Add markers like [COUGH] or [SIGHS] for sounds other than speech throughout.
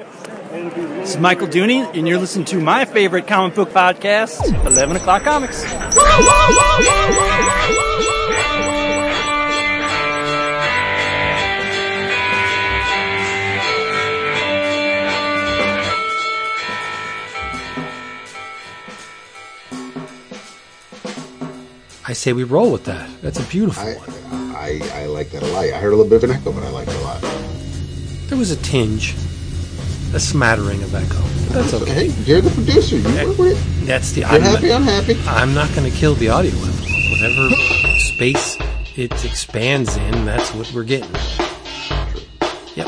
This is Michael Dooney, and you're listening to my favorite comic book podcast, 11 O'Clock Comics. I say we roll with that. That's a beautiful I, one. I, I like that a lot. I heard a little bit of an echo, but I like it a lot. There was a tinge, a smattering of echo. But that's okay. Hey, you're the producer. You work with it. That's the. You're I'm happy, not, I'm happy. I'm not going to kill the audio level. Whatever space it expands in, that's what we're getting. Yep.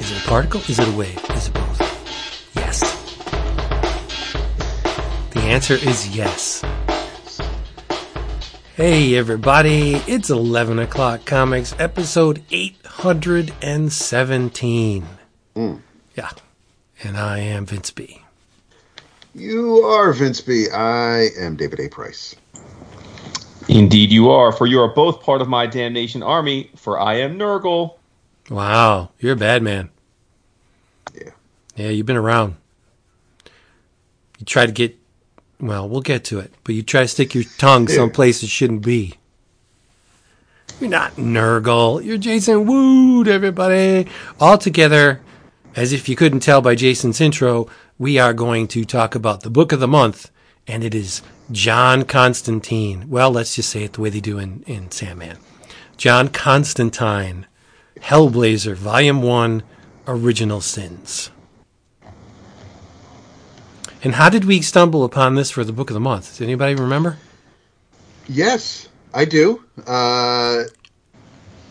Is it a particle? Is it a wave? Is it both? Yes. The answer is yes. Hey everybody, it's 11 o'clock comics, episode 817. Mm. Yeah. And I am Vince B. You are Vince B. I am David A. Price. Indeed, you are, for you are both part of my damnation army, for I am Nurgle. Wow, you're a bad man. Yeah. Yeah, you've been around. You try to get, well, we'll get to it, but you try to stick your tongue Yeah. someplace it shouldn't be. You're not Nurgle. You're Jason Wood, everybody. All together, as if you couldn't tell by Jason's intro, we are going to talk about the book of the month, and it is John Constantine. Well, let's just say it the way they do in, in Sandman. John Constantine, Hellblazer, Volume 1, Original Sins. And how did we stumble upon this for the book of the month? Does anybody remember? Yes, I do. Uh,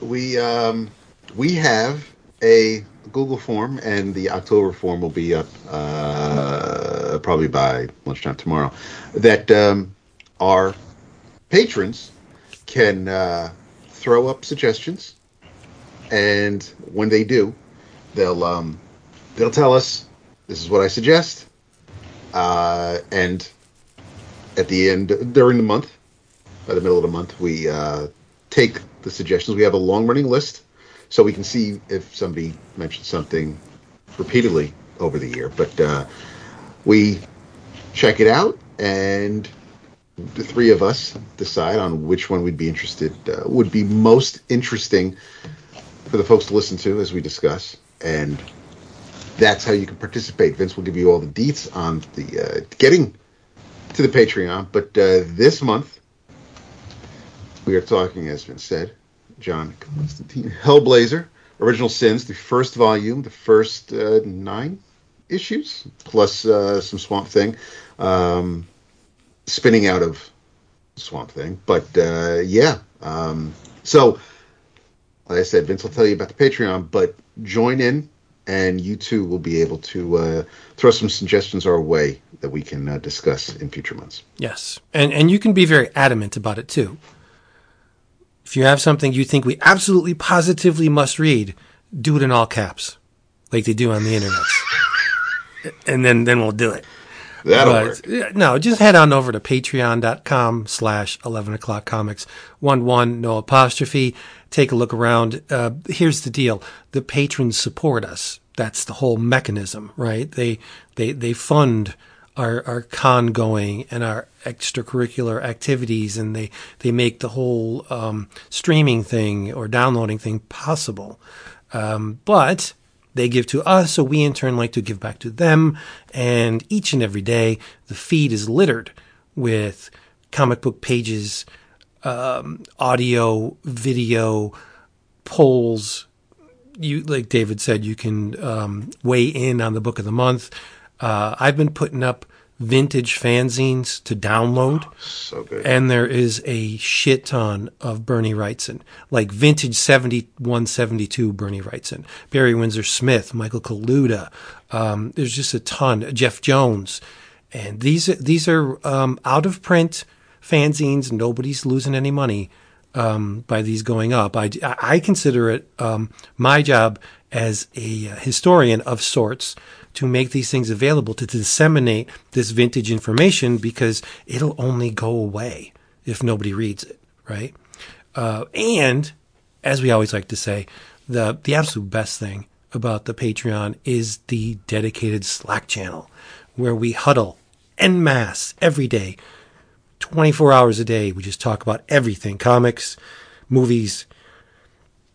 we um, we have a Google form, and the October form will be up uh, probably by lunchtime tomorrow. That um, our patrons can uh, throw up suggestions, and when they do, they'll um, they'll tell us this is what I suggest, uh, and at the end during the month by the middle of the month, we uh, take the suggestions. We have a long running list, so we can see if somebody mentioned something repeatedly over the year. But uh, we check it out, and the three of us decide on which one we'd be interested, uh, would be most interesting for the folks to listen to as we discuss. And that's how you can participate. Vince will give you all the deets on the uh, getting to the Patreon. But uh, this month, we are talking, as been said, John Constantine Hellblazer, Original Sins, the first volume, the first uh, nine issues, plus uh, some Swamp Thing, um, spinning out of Swamp Thing. But uh, yeah, um, so like I said, Vince will tell you about the Patreon, but join in, and you too will be able to uh, throw some suggestions our way that we can uh, discuss in future months. Yes. And and you can be very adamant about it too. If you have something you think we absolutely positively must read, do it in all caps. Like they do on the internet. [LAUGHS] and then then we'll do it. That'll But, work. No, just head on over to patreon.com slash 11 o'clock comics. One, one, no apostrophe. Take a look around. Uh, here's the deal. The patrons support us. That's the whole mechanism, right? They, they, they fund our, con going and our extracurricular activities and they, they make the whole, um, streaming thing or downloading thing possible. Um, but they give to us, so we in turn like to give back to them. And each and every day, the feed is littered with comic book pages, um, audio, video, polls. You, like David said, you can um, weigh in on the book of the month. Uh, I've been putting up vintage fanzines to download. So good. And there is a shit ton of Bernie Wrightson, like vintage 71, 72 Bernie Wrightson, Barry Windsor Smith, Michael Kaluta. Um, there's just a ton. Jeff Jones. And these, these are um, out of print fanzines. Nobody's losing any money um, by these going up. I, I consider it um, my job as a historian of sorts to make these things available to disseminate this vintage information because it'll only go away if nobody reads it, right? Uh, and as we always like to say, the the absolute best thing about the Patreon is the dedicated Slack channel where we huddle en masse every day, 24 hours a day. We just talk about everything comics, movies,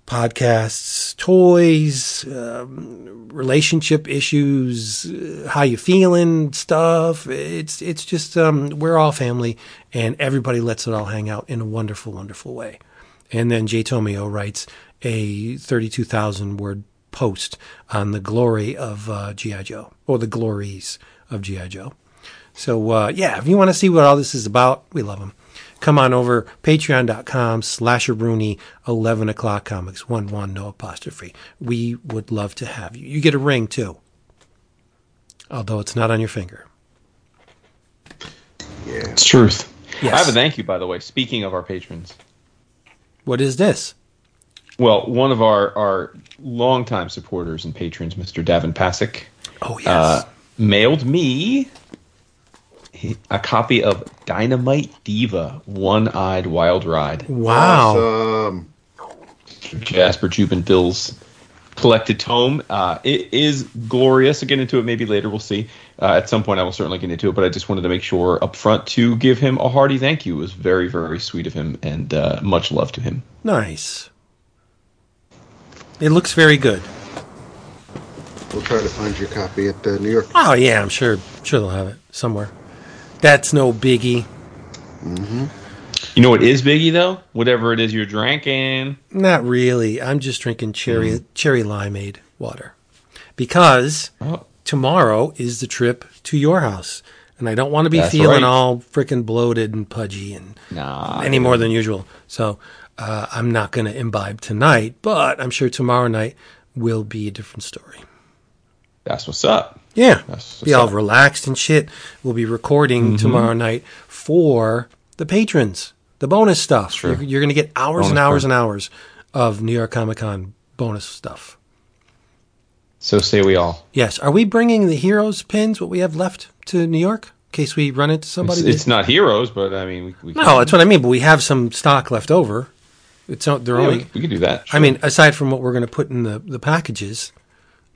podcasts, toys, um, relationship issues, uh, how you feeling, stuff. It's it's just um, we're all family, and everybody lets it all hang out in a wonderful, wonderful way. And then Jay Tomio writes a thirty-two thousand word post on the glory of uh, GI Joe or the glories of GI Joe. So uh, yeah, if you want to see what all this is about, we love them come on over patreon.com slash Rooney 11 o'clock comics 1 1 no apostrophe we would love to have you you get a ring too although it's not on your finger Yeah. It's truth. Yes. I have a thank you, by the way. Speaking of our patrons, what is this well, one of our our longtime supporters and patrons, Mr. Davin Pasick, oh yes uh, mailed me he- a copy of Dynamite Diva: One Eyed Wild Ride. wow Awesome. Jasper Jubinville's collected tome. Uh, it is glorious. I'll get into it maybe later. We'll see. Uh, at some point, I will certainly get into it, but I just wanted to make sure up front to give him a hearty thank you. It was very, very sweet of him, and uh, much love to him. nice it looks very good We'll try to find your copy at uh, New York. oh yeah i'm sure sure they'll have it somewhere that's no biggie You know what is Biggie, though? Whatever it is you're drinking. not really i'm just drinking cherry cherry limeade water because Oh, tomorrow is the trip to your house. And I don't want to be That's feeling right. all freaking bloated and pudgy and nah. any more than usual. So uh, I'm not going to imbibe tonight, but I'm sure tomorrow night will be a different story. That's what's up. Yeah. That's be all up. relaxed and shit. We'll be recording mm-hmm. tomorrow night for the patrons, the bonus stuff. Sure. You're, you're going to get hours and hours part. and hours of New York Comic Con bonus stuff. So say we all. Yes. Are we bringing the heroes pins, what we have left, to New York in case we run into somebody? It's, it's not heroes, but I mean, we, we no, can, that's what I mean. But we have some stock left over. It's not. They're yeah, only. we, we can do that. I mean, aside from what we're going to put in the the packages.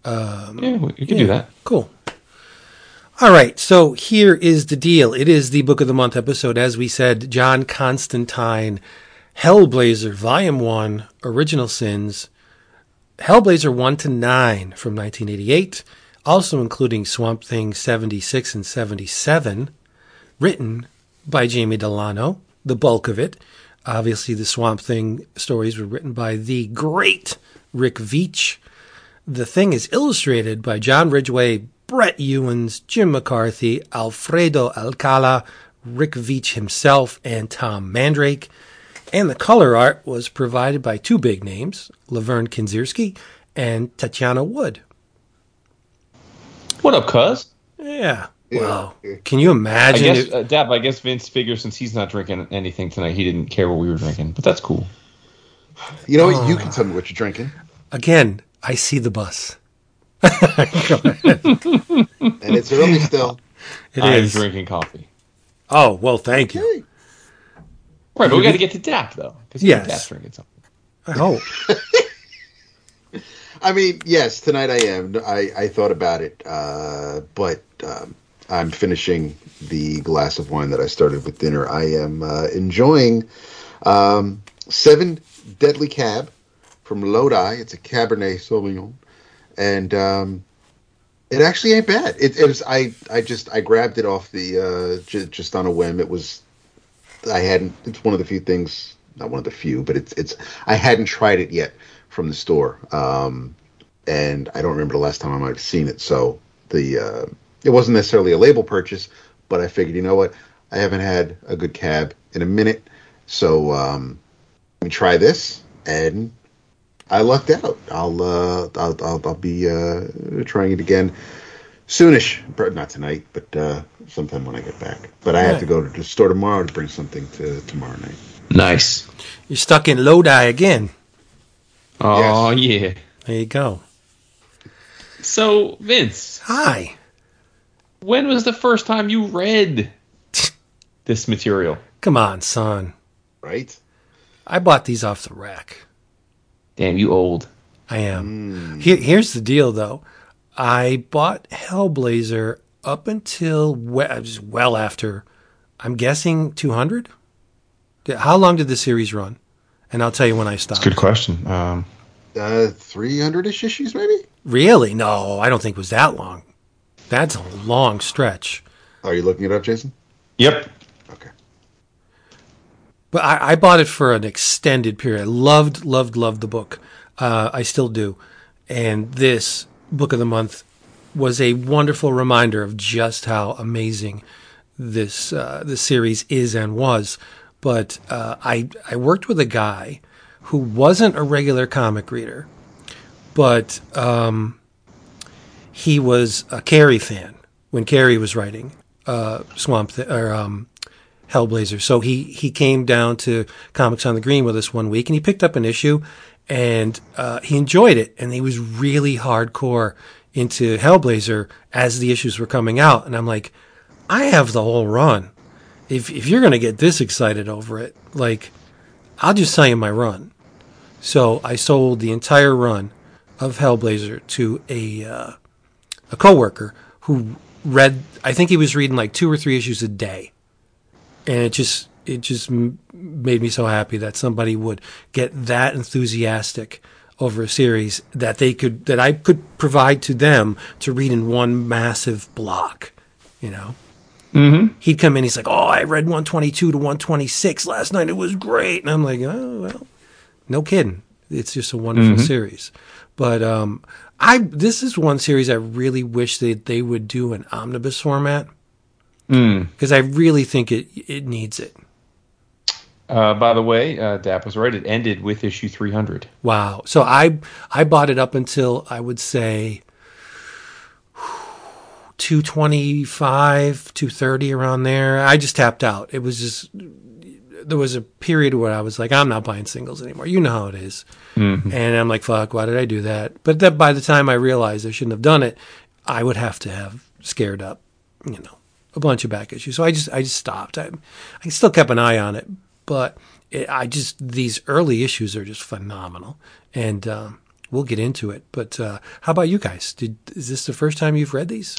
Um, yeah, we, we can Yeah, do that. Cool. All right. So here is the deal. It is the book of the month episode, as we said. John Constantine, Hellblazer, Volume One, Original Sins. Hellblazer 1 to 9 from 1988, also including Swamp Thing 76 and 77, written by Jamie Delano, the bulk of it. Obviously, the Swamp Thing stories were written by the great Rick Veitch. The thing is illustrated by John Ridgway, Brett Ewins, Jim McCarthy, Alfredo Alcala, Rick Veitch himself, and Tom Mandrake. And the color art was provided by two big names, Lovern Kindzierski and Tatiana Wood. What up, cuz? Yeah. Yeah. Wow. Can you I imagine? guess, if- uh, Dab, I guess Vince figures since he's not drinking anything tonight, he didn't care what we were drinking, but that's cool. You know what? You can tell me what you're drinking. again, I see the bus. [LAUGHS] And it's early still. It I'm is. drinking coffee. Oh, well, thank you. Hey. Right, but we got to get to Dap, though. Because Yes. Dap's drinking something. I hope. [LAUGHS] I mean, yes, tonight I am. I, I thought about it, uh, but um, I'm finishing the glass of wine that I started with dinner. I am uh, enjoying um, Seven Deadly Cab from Lodi. It's a Cabernet Sauvignon, and um, it actually ain't bad. It, it was I I just I grabbed it off the uh, j- just on a whim. It was I hadn't. It's one of the few things, not one of the few, but it's it's. I hadn't tried it yet from the store, um, and I don't remember the last time I might have seen it. So the uh, it wasn't necessarily a label purchase, but I figured, you know what, I haven't had a good cab in a minute, so um, let me try this, and I lucked out. I'll uh, I'll, I'll I'll be uh, trying it again soonish, not tonight, but uh, sometime when I get back. But I have to go to the store tomorrow to bring something to tomorrow night. Nice. You're stuck in Lodi again. Oh, yeah. There you go. So, Vince, Hi. when was the first time you read this material? Come on, son. Right? I bought these off the rack. Damn, you old. I am. Here, here's the deal, though. I bought Hellblazer up until well, just well after. I'm guessing 200. How long did the series run? And I'll tell you when I stopped. Good question. Um, Uh, 300 ish issues, maybe? Really? No, I don't think it was that long. That's a long stretch. Are you looking it up, Jason? yep. But I, I bought it for an extended period. I loved, loved, loved the book. Uh, I still do. And this book of the month was a wonderful reminder of just how amazing this uh, series is and was. But uh, I I worked with a guy who wasn't a regular comic reader, but um, he was a Carey fan when Carey was writing uh, Swamp Th- or um, Hellblazer. So he he came down to Comics on the Green with us one week, and he picked up an issue, and uh, he enjoyed it, and he was really hardcore into Hellblazer as the issues were coming out, and I'm like, I have the whole run. If if you're gonna get this excited over it, like, I'll just sell you my run. So I sold the entire run of Hellblazer to a uh, a coworker who read. I think he was reading like two or three issues a day, and it just it just made me so happy that somebody would get that enthusiastic over a series that they could that I could provide to them to read in one massive block. You know. Mm-hmm. He'd come in. He's like, "Oh, I read 122 to 126 last night. It was great." And I'm like, "Oh well, no kidding. It's just a wonderful series." But um, I this is one series I really wish that they would do an omnibus format because I really think it it needs it. Uh, by the way, uh, Dap was right. It ended with issue 300. Wow. So I I bought it up until I would say 225, 230 around there. I just tapped out. It was just there was a period where I was like, I'm not buying singles anymore. You know how it is. And I'm like, fuck, why did I do that? But that by the time I realized I shouldn't have done it, I would have to have scared up, you know, a bunch of back issues. So I just I just stopped. I I still kept an eye on it, but it, I just these early issues are just phenomenal, and um, we'll get into it. But uh, how about you guys? Did is this the first time you've read these?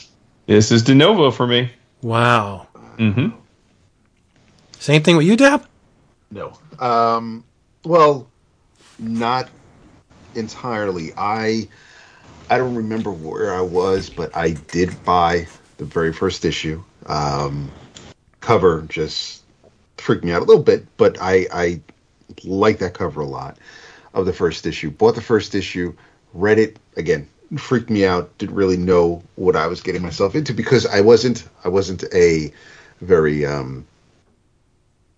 This is de novo for me. Wow. Mm-hmm. Same thing with you, Dab. No. Um, well, not entirely. I I don't remember where I was, but I did buy the very first issue. Um, cover just freaked me out a little bit, but I I like that cover a lot of the first issue. Bought the first issue, read it again, freaked me out. Didn't really know what I was getting myself into because I wasn't I wasn't a very um,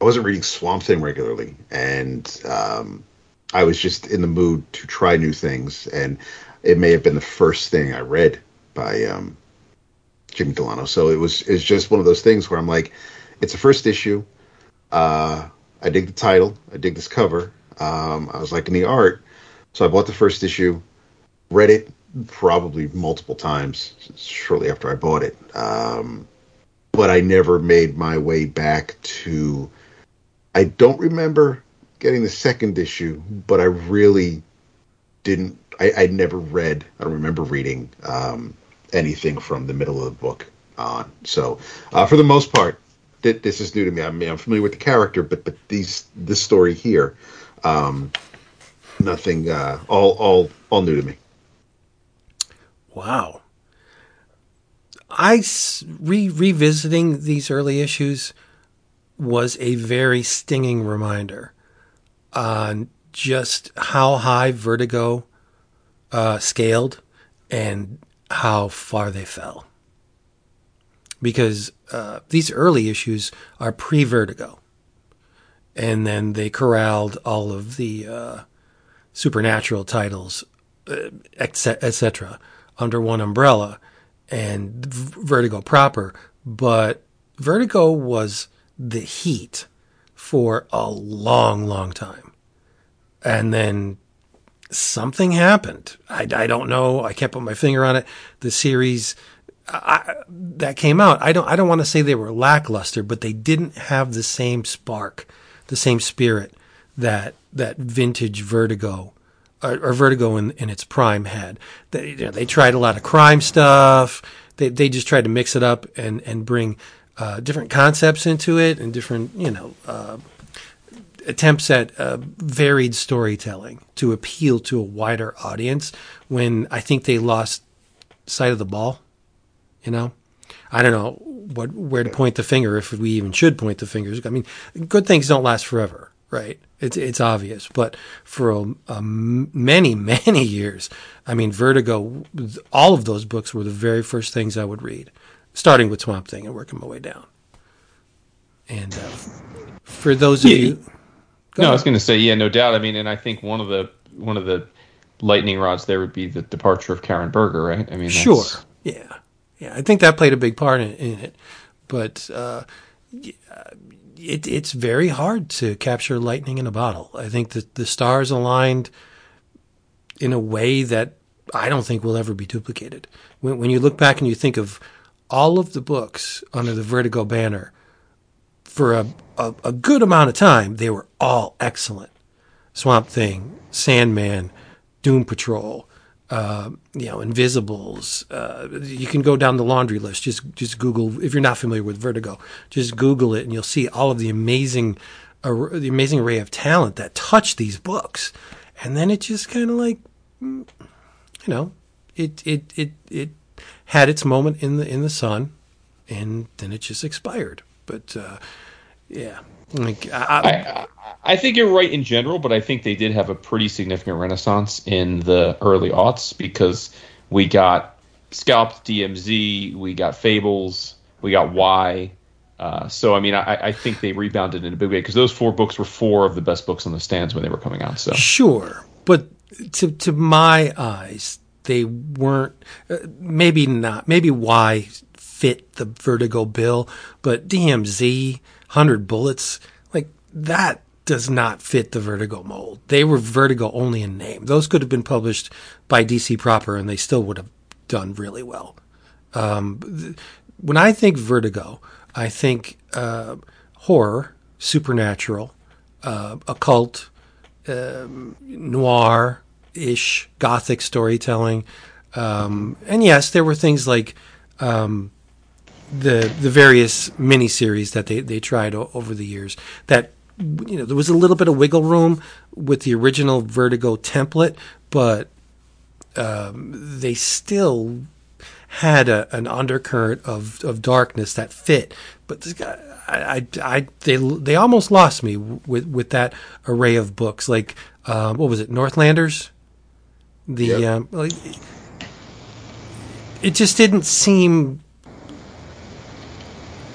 I wasn't reading Swamp Thing regularly, and um, I was just in the mood to try new things. And it may have been the first thing I read by um, Jimmy Delano. So it was it's just one of those things where I'm like, it's the first issue. Uh, I dig the title. I dig this cover. Um, I was liking the art, so I bought the first issue, read it probably multiple times shortly after I bought it. Um, but I never made my way back to. I don't remember getting the second issue, but I really didn't. I, I never read. I don't remember reading um, anything from the middle of the book on. So, uh, for the most part, th- this is new to me. I mean, I'm familiar with the character, but but these this story here, um, nothing. Uh, all all all new to me. Wow. I re- revisiting these early issues was a very stinging reminder on just how high Vertigo uh, scaled and how far they fell. Because uh, these early issues are pre-Vertigo, and then they corralled all of the uh, supernatural titles, uh, etc., under one umbrella, and Vertigo proper. But Vertigo was the heat for a long, long time, and then something happened. I, I don't know. I can't put my finger on it. The series I, that came out, I don't. I don't want to say they were lackluster, but they didn't have the same spark, the same spirit that that vintage Vertigo or, or Vertigo in, in its prime had. They, you know, they tried a lot of crime stuff. They they just tried to mix it up and and bring uh, different concepts into it and different you know uh, attempts at uh, varied storytelling to appeal to a wider audience. When I think they lost sight of the ball, you know. I don't know what where to point the finger if we even should point the fingers. I mean, good things don't last forever, right? It's it's obvious, but for a, a many [LAUGHS] many years, I mean, Vertigo, all of those books were the very first things I would read, starting with Swamp Thing and working my way down. And uh, for those of Yeah. you, No, I was going to say, yeah, no doubt. I mean, and I think one of the one of the lightning rods there would be the departure of Karen Berger, right? I mean, that's- Sure. Yeah. Yeah. I think that played a big part in, in it. But uh, uh, it, it's very hard to capture lightning in a bottle. I think that the stars aligned in a way that I don't think will ever be duplicated. When, when you look back and you think of all of the books under the Vertigo banner, for a, a, a good amount of time, they were all excellent. Swamp Thing, Sandman, Doom Patrol, uh, you know, Invisibles. Uh, you can go down the laundry list. Just just Google if you're not familiar with Vertigo. Just Google it, and you'll see all of the amazing, uh, the amazing array of talent that touched these books. And then it just kind of like, mm, you know, it it it it had its moment in the in the sun, and then it just expired. But uh, yeah, like I, I, I, I think you're right in general, but I think they did have a pretty significant renaissance in the early aughts because we got Scalped DMZ, we got Fables, we got Y. Uh, so I mean, I, I think they rebounded in a big way because those four books were four of the best books on the stands when they were coming out. So Sure, but to to my eyes, they weren't. Uh, maybe not. Maybe Y fit the Vertigo bill, but DMZ, Hundred Bullets, like that does not fit the Vertigo mold. They were Vertigo only in name. Those could have been published by DC proper, and they still would have done really well. Um, th- when I think Vertigo, I think uh, horror, supernatural, uh, occult, noir ish gothic storytelling. Um, and yes, there were things like um, the the various miniseries that they, they tried o- over the years that you know there was a little bit of wiggle room with the original Vertigo template, but um, they still had a, an undercurrent of, of darkness that fit. But this guy, I, I, I, they they almost lost me with with that array of books. Like um, what was it, Northlanders? The Yep. um, like, it just didn't seem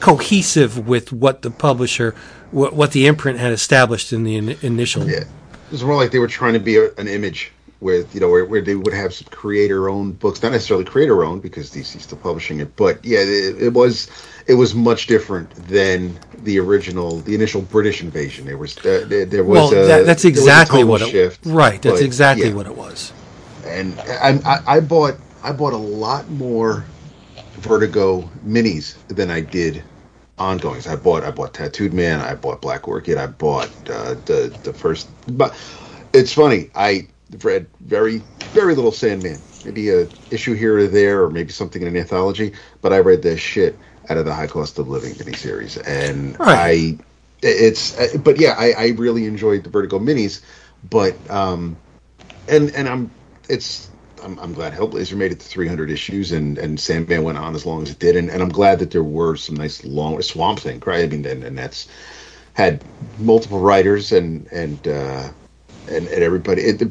cohesive with what the publisher, what, what the imprint had established in the in, initial. Yeah, it was more like they were trying to be a, an image with you know where, where they would have some creator-owned books, not necessarily creator-owned because DC's still publishing it, but yeah, it, it was it was much different than the original, the initial British invasion. There was uh, there, there was Well, that, that's exactly what it shift, right. That's but, exactly yeah. what it was. and I, I, I bought I bought a lot more Vertigo minis than I did ongoings. I bought I bought Tattooed Man, I bought Black Orchid, I bought uh, the the first. But it's funny, I read very very little Sandman, maybe a issue here or there, or maybe something in an anthology. But I read the shit out of the High Cost of Living miniseries, and Right. I it's but yeah, I, I really enjoyed the Vertigo minis, but um and and I'm it's I'm, I'm glad Hellblazer made it to 300 issues and and Sandman went on as long as it did. And, and I'm glad that there were some nice long Swamp Thing right? I mean and, and that's had multiple writers and and uh and, and everybody it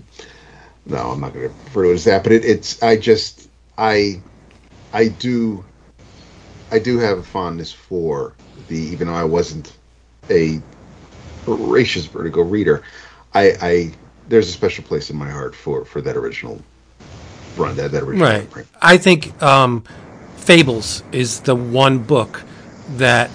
no I'm not going to refer to it as that but it, it's I just I I do I do have a fondness for the even though I wasn't a voracious Vertigo reader I I there's a special place in my heart for for that original run that that original Right. print. I think um, Fables is the one book that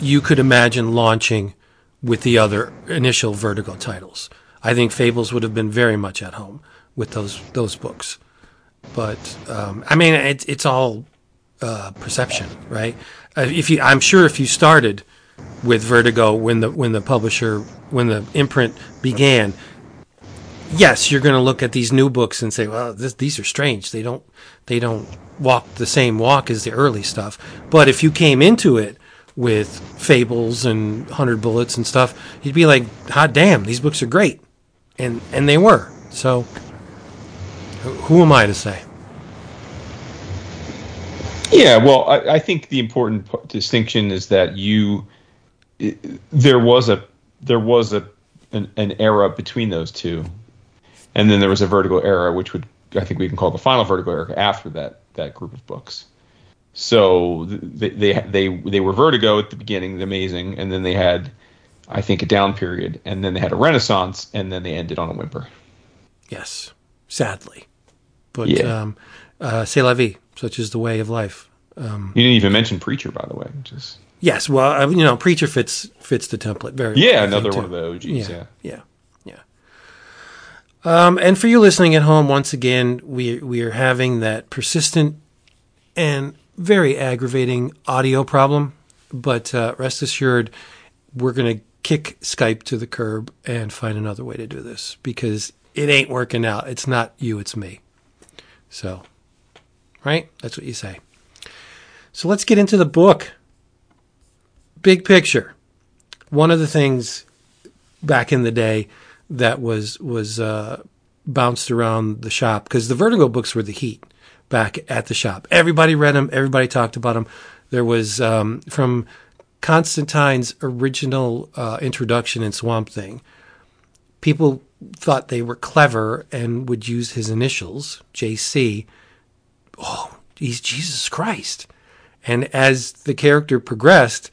you could imagine launching with the other initial Vertigo titles. I think Fables would have been very much at home with those those books. But um, I mean, it's it's all uh, perception, right? Uh, if you, I'm sure if you started with Vertigo when the when the publisher when the imprint began, yes, you're going to look at these new books and say, well, this, these are strange. They don't they don't walk the same walk as the early stuff. But if you came into it with fables and hundred bullets and stuff, you'd be like, hot damn, these books are great, and and they were. So, who am I to say? Yeah, well, I, I think the important p- distinction is that you i there was a there was a an, an era between those two, and then there was a Vertigo era, which would I think we can call the final Vertigo era after that that group of books. So they they they, they were Vertigo at the beginning, the amazing, and then they had I think a down period, and then they had a renaissance, and then they ended on a whimper. Yes, sadly, but Yeah. um, uh, c'est la vie. Such is the way of life. You didn't even mention Preacher, by the way, is Yes, well, you know, preacher fits fits the template very. well, yeah think, another too. one of the OGs. Yeah, yeah, yeah. Um, and for you listening at home, once again, we we are having that persistent and very aggravating audio problem. But uh, rest assured, we're going to kick Skype to the curb and find another way to do this because it ain't working out. It's not you, it's me. So, right? That's what you say. So let's get into the book. Big picture. One of the things back in the day that was was uh, bounced around the shop because the Vertigo books were the heat back at the shop. Everybody read them. Everybody talked about them. There was um, from Constantine's original uh, introduction in Swamp Thing. People thought they were clever and would use his initials, JC. Oh, he's Jesus Christ. And as the character progressed,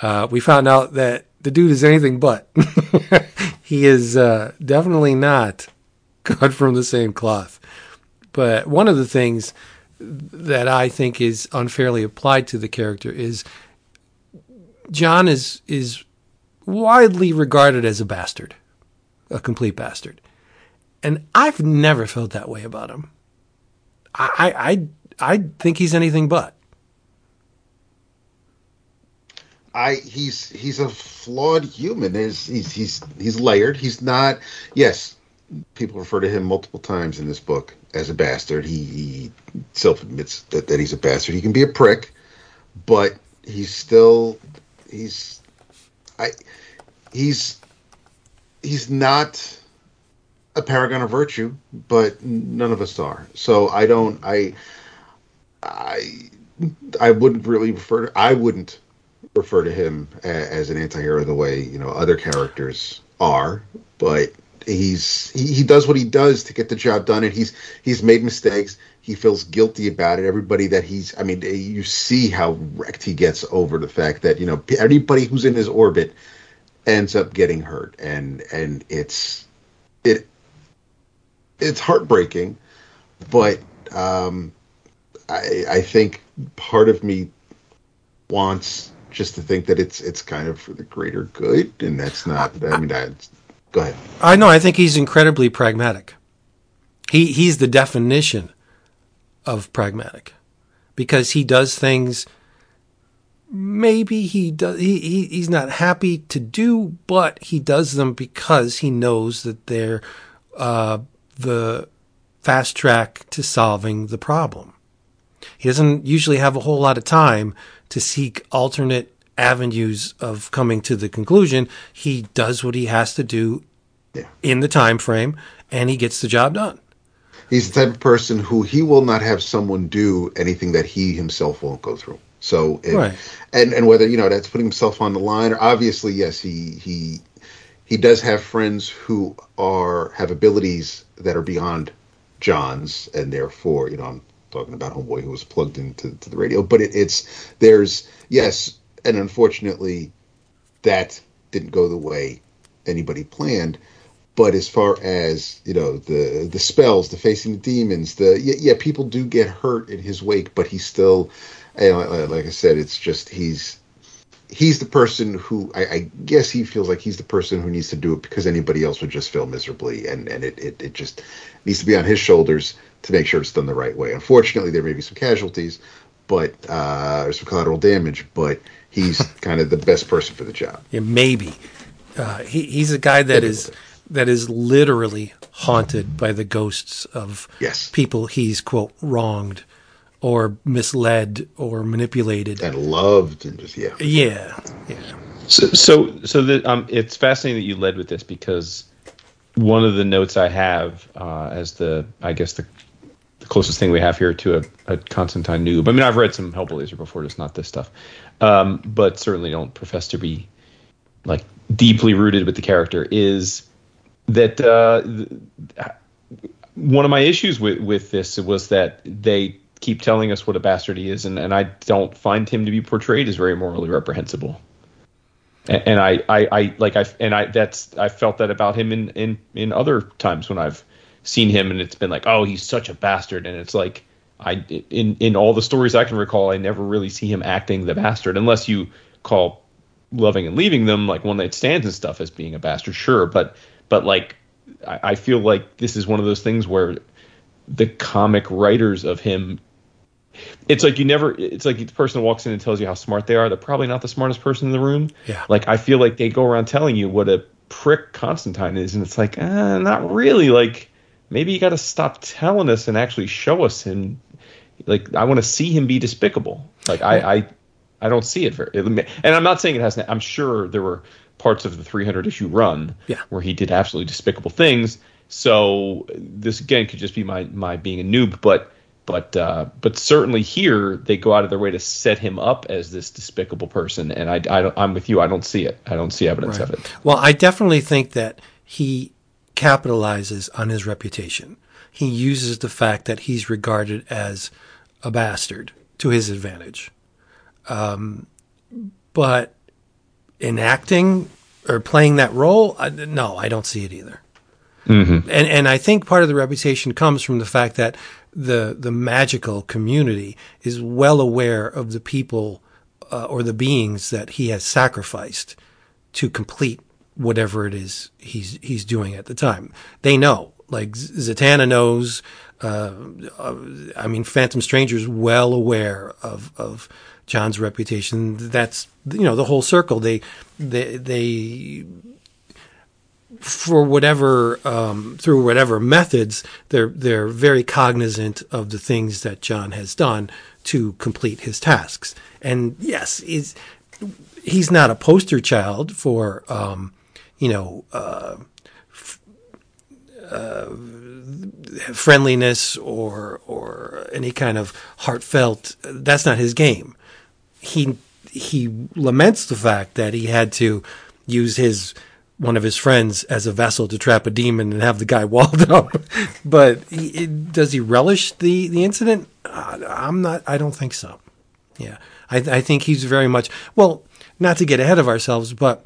uh, we found out that the dude is anything but. [LAUGHS] he is uh, definitely not [LAUGHS] cut from the same cloth. But one of the things that I think is unfairly applied to the character is John is is widely regarded as a bastard, a complete bastard, and I've never felt that way about him. I I I think he's anything but. I he's he's a flawed human. He's he's he's he's layered. He's not. Yes, people refer to him multiple times in this book as a bastard. He, he self admits that, that he's a bastard. He can be a prick, but he's still he's I he's he's not a paragon of virtue, but none of us are. So I don't I I I wouldn't really refer to I wouldn't refer to him as an anti-hero the way you know other characters are but he's he, he does what he does to get the job done and he's he's made mistakes. He feels guilty about it. Everybody that he's i mean you see how wrecked he gets over the fact that you know anybody who's in his orbit ends up getting hurt and and it's it it's heartbreaking but um i i think part of me wants just to think that it's it's kind of for the greater good, and that's not. I mean, that's, go ahead. I know. I think he's incredibly pragmatic. He he's the definition of pragmatic because he does things. Maybe he does. He, he he's not happy to do, but he does them because he knows that they're uh, the fast track to solving the problem. He doesn't usually have a whole lot of time to seek alternate avenues of coming to the conclusion. He does what he has to do Yeah. in the time frame, and he gets the job done. He's the type of person who he will not have someone do anything that he himself won't go through. So, if, Right. and and whether you know that's putting himself on the line, or obviously, yes, he he he does have friends who are have abilities that are beyond John's, and therefore, you know, I'm talking about homeboy who was plugged into to the radio. But it, it's there's yes, and unfortunately, that didn't go the way anybody planned. But as far as you know, the the spells, the facing the demons, the yeah, yeah people do get hurt in his wake, but he's still, you know, like- like I said, it's just he's he's the person who I, I guess he feels like he's the person who needs to do it because anybody else would just fail miserably, and and it it, it just needs to be on his shoulders to make sure it's done the right way. Unfortunately, there may be some casualties, but uh, or some collateral damage, but he's [LAUGHS] kind of the best person for the job. Yeah, maybe uh, he, he's a guy that is that is literally haunted by the ghosts of Yes. people he's quote wronged or misled or manipulated. And loved and just yeah. Yeah, yeah. So, so, so that um, it's fascinating that you led with this because one of the notes I have uh, as the, I guess the, the closest thing we have here to a, a Constantine noob. I mean, I've read some Hellblazer before, just not this stuff, um, but certainly don't profess to be like deeply rooted with the character. Is that uh, th- one of my issues with with this was that they keep telling us what a bastard he is, and, and I don't find him to be portrayed as very morally reprehensible and, and I, I, I like I and I that's I felt that about him in in in other times when I've seen him and it's been like oh he's such a bastard. And it's like I in in all the stories I can recall I never really see him acting the bastard unless you call loving and leaving them like one night stands and stuff as being a bastard sure. But but like I, I feel like this is one of those things where the comic writers of him it's like you never it's like the person walks in and tells you how smart they are. They're probably not the smartest person in the room. Yeah. like i feel like they go around telling you what a prick constantine is. And it's like uh, not really. Like maybe you got to stop telling us and actually show us him like i want to see him be despicable like I, I i don't see it very and i'm not saying it hasn't. i'm sure there were parts of the 300 issue run Yeah. where he did absolutely despicable things so this again could just be my my being a noob but but uh, but certainly here they go out of their way to set him up as this despicable person, and I, I don't, I'm with you. I don't see it. I don't see evidence of it. Well, I definitely think that he capitalizes on his reputation. He uses the fact that he's regarded as a bastard to his advantage. Um, but in acting or playing that role, I, no, I don't see it either. And and I think part of the reputation comes from the fact that the the magical community is well aware of the people uh, or the beings that he has sacrificed to complete whatever it is he's he's doing at the time. They know, like Zatanna knows. Uh, uh, I mean, Phantom Stranger is well aware of of John's reputation. That's you know the whole circle. They they they for whatever um, through whatever methods they're they're very cognizant of the things that John has done to complete his tasks. And yes, is he's not a poster child for um, you know uh, uh, friendliness or or any kind of heartfelt. That's not his game. He he laments the fact that he had to use his one of his friends as a vessel to trap a demon and have the guy [LAUGHS] walled up. but he, it, does he relish the the incident? Uh, I'm not. I don't think so. Yeah, I, I think he's very much well. Not to get ahead of ourselves, but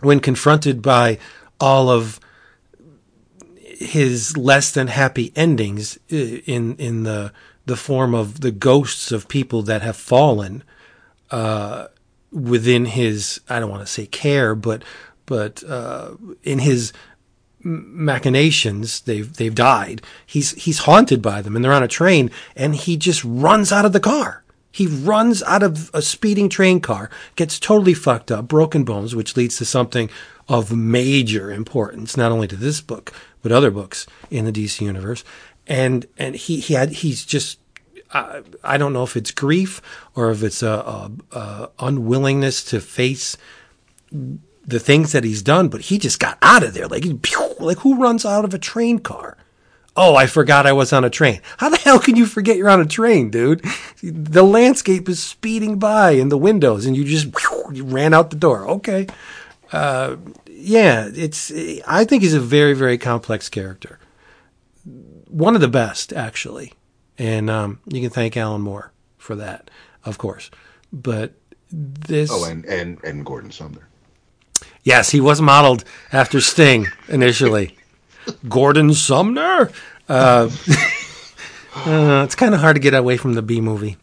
when confronted by all of his less than happy endings uh, in in the the form of the ghosts of people that have fallen uh, within his I don't want to say care, but but uh, in his machinations they've they've died. He's he's haunted by them, and they're on a train, and he just runs out of the car. He runs out of a speeding train car, gets totally fucked up, broken bones, which leads to something of major importance, not only to this book but other books in the DC universe. And and he he had he's just I, I don't know if it's grief or if it's a, a, a unwillingness to face the things that he's done, but he just got out of there. Like, pew, like who runs out of a train car? Oh, I forgot I was on a train. How the hell can you forget you're on a train, dude? The landscape is speeding by in the windows, and you just pew, you ran out the door. Okay, uh, yeah, it's. I think he's a very, very complex character. One of the best, actually, and um, you can thank Alan Moore for that, of course. But this. Oh, and and and Gordon Sumner. Yes, he was modeled after Sting initially. [LAUGHS] Gordon Sumner. Uh, [LAUGHS] uh, it's kind of hard to get away from the B movie.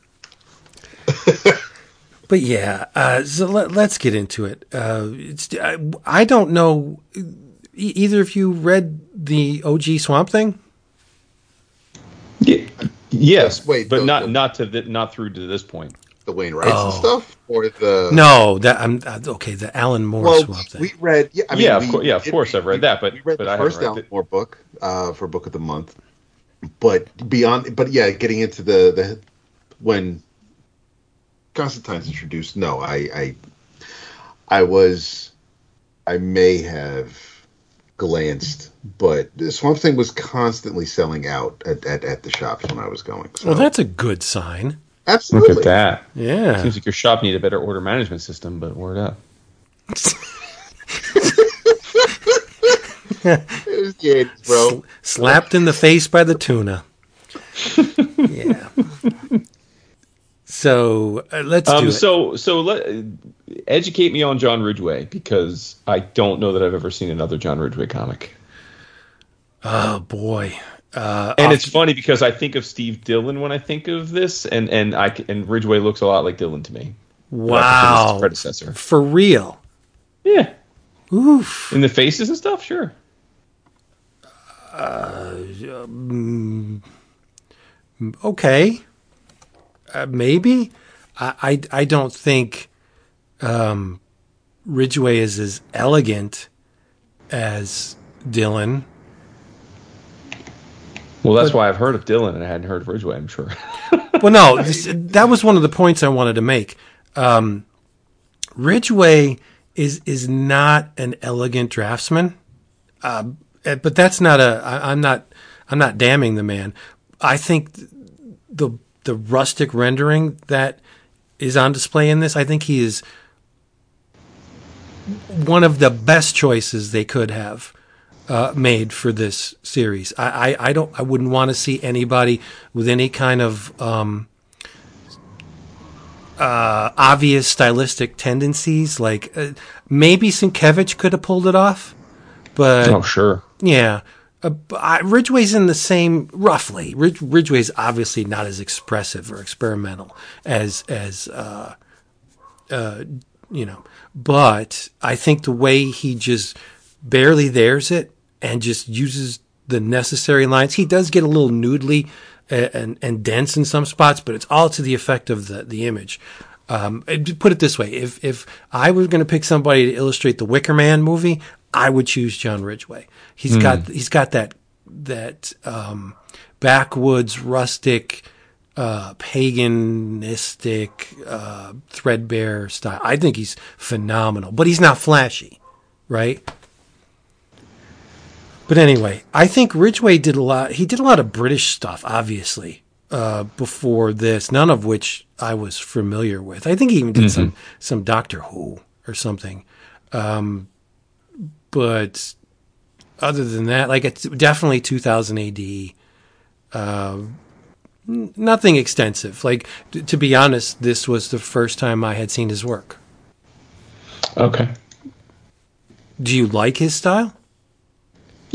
[LAUGHS] but yeah, uh, so let, us get into it. Uh, it's, I, I don't know. e- Either of you read the OG Swamp Thing? Yeah, yes, wait, but the- not the- not to the, not through to this point. The Wainwrights Oh. and stuff, or the No, that I'm uh, okay. The Alan Moore Well, Swamp Thing. we read. Yeah, I mean, Yeah, of we- yeah, of we- course I've read we- that, but- we read but the I first read Alan it. Moore book uh, for book of the month. But beyond, but yeah, getting into the the when Constantine's introduced, no, I I I was I may have glanced, but Swamp Thing was constantly selling out at, at, at the shops when I was going. So well, that's a good sign. Absolutely Look at that. Yeah. Seems like your shop needed a better order management system, but word up. It was the 80s, bro. Sl- slapped in the face by the tuna. [LAUGHS] yeah. So uh, let's do Um, it. so so let, educate me on John Ridgway because I don't know that I've ever seen another John Ridgway comic. oh boy. Uh, And it's funny because I think of Steve Dillon when I think of this, and and I and Ridgway looks a lot like Dillon to me. Wow. predecessor. For real. Yeah, Oof. in the faces and stuff. Sure. Uh, okay, uh, maybe. I, I I don't think um, Ridgway is as elegant as Dillon. Well, that's why I've heard of Dillon and I hadn't heard of Ridgway. I'm sure. [LAUGHS] Well, no, [LAUGHS] this, that was one of the points I wanted to make. Um, Ridgway is is not an elegant draftsman, uh, but that's not a. I, I'm not. I'm not damning the man. I think the the rustic rendering that is on display in this. I think he is one of the best choices they could have uh, made for this series. I, I, I don't I wouldn't want to see anybody with any kind of um, uh, obvious stylistic tendencies. Like uh, maybe Sienkiewicz could have pulled it off, but oh, sure. yeah. Uh, I, Ridgway's in the same roughly. Ridge, Ridgway's obviously not as expressive or experimental as as uh, uh, you know, but I think the way he just barely there's it and just uses the necessary lines. He does get a little noodly and, and, and dense in some spots, but it's all to the effect of the the image. Um, put it this way: if if I were going to pick somebody to illustrate the Wicker Man movie, I would choose John Ridgway. He's got he's got that that um, backwoods rustic uh, paganistic, uh, threadbare style. I think he's phenomenal, but he's not flashy, right? But anyway, I think Ridgway did a lot. He did a lot of British stuff, obviously, uh, before this. None of which I was familiar with. I think he even did some some Doctor Who or something. Um, but other than that, like it's definitely 2000 AD. Um, nothing extensive. Like t- to be honest, this was the first time I had seen his work. Okay. Do you like his style?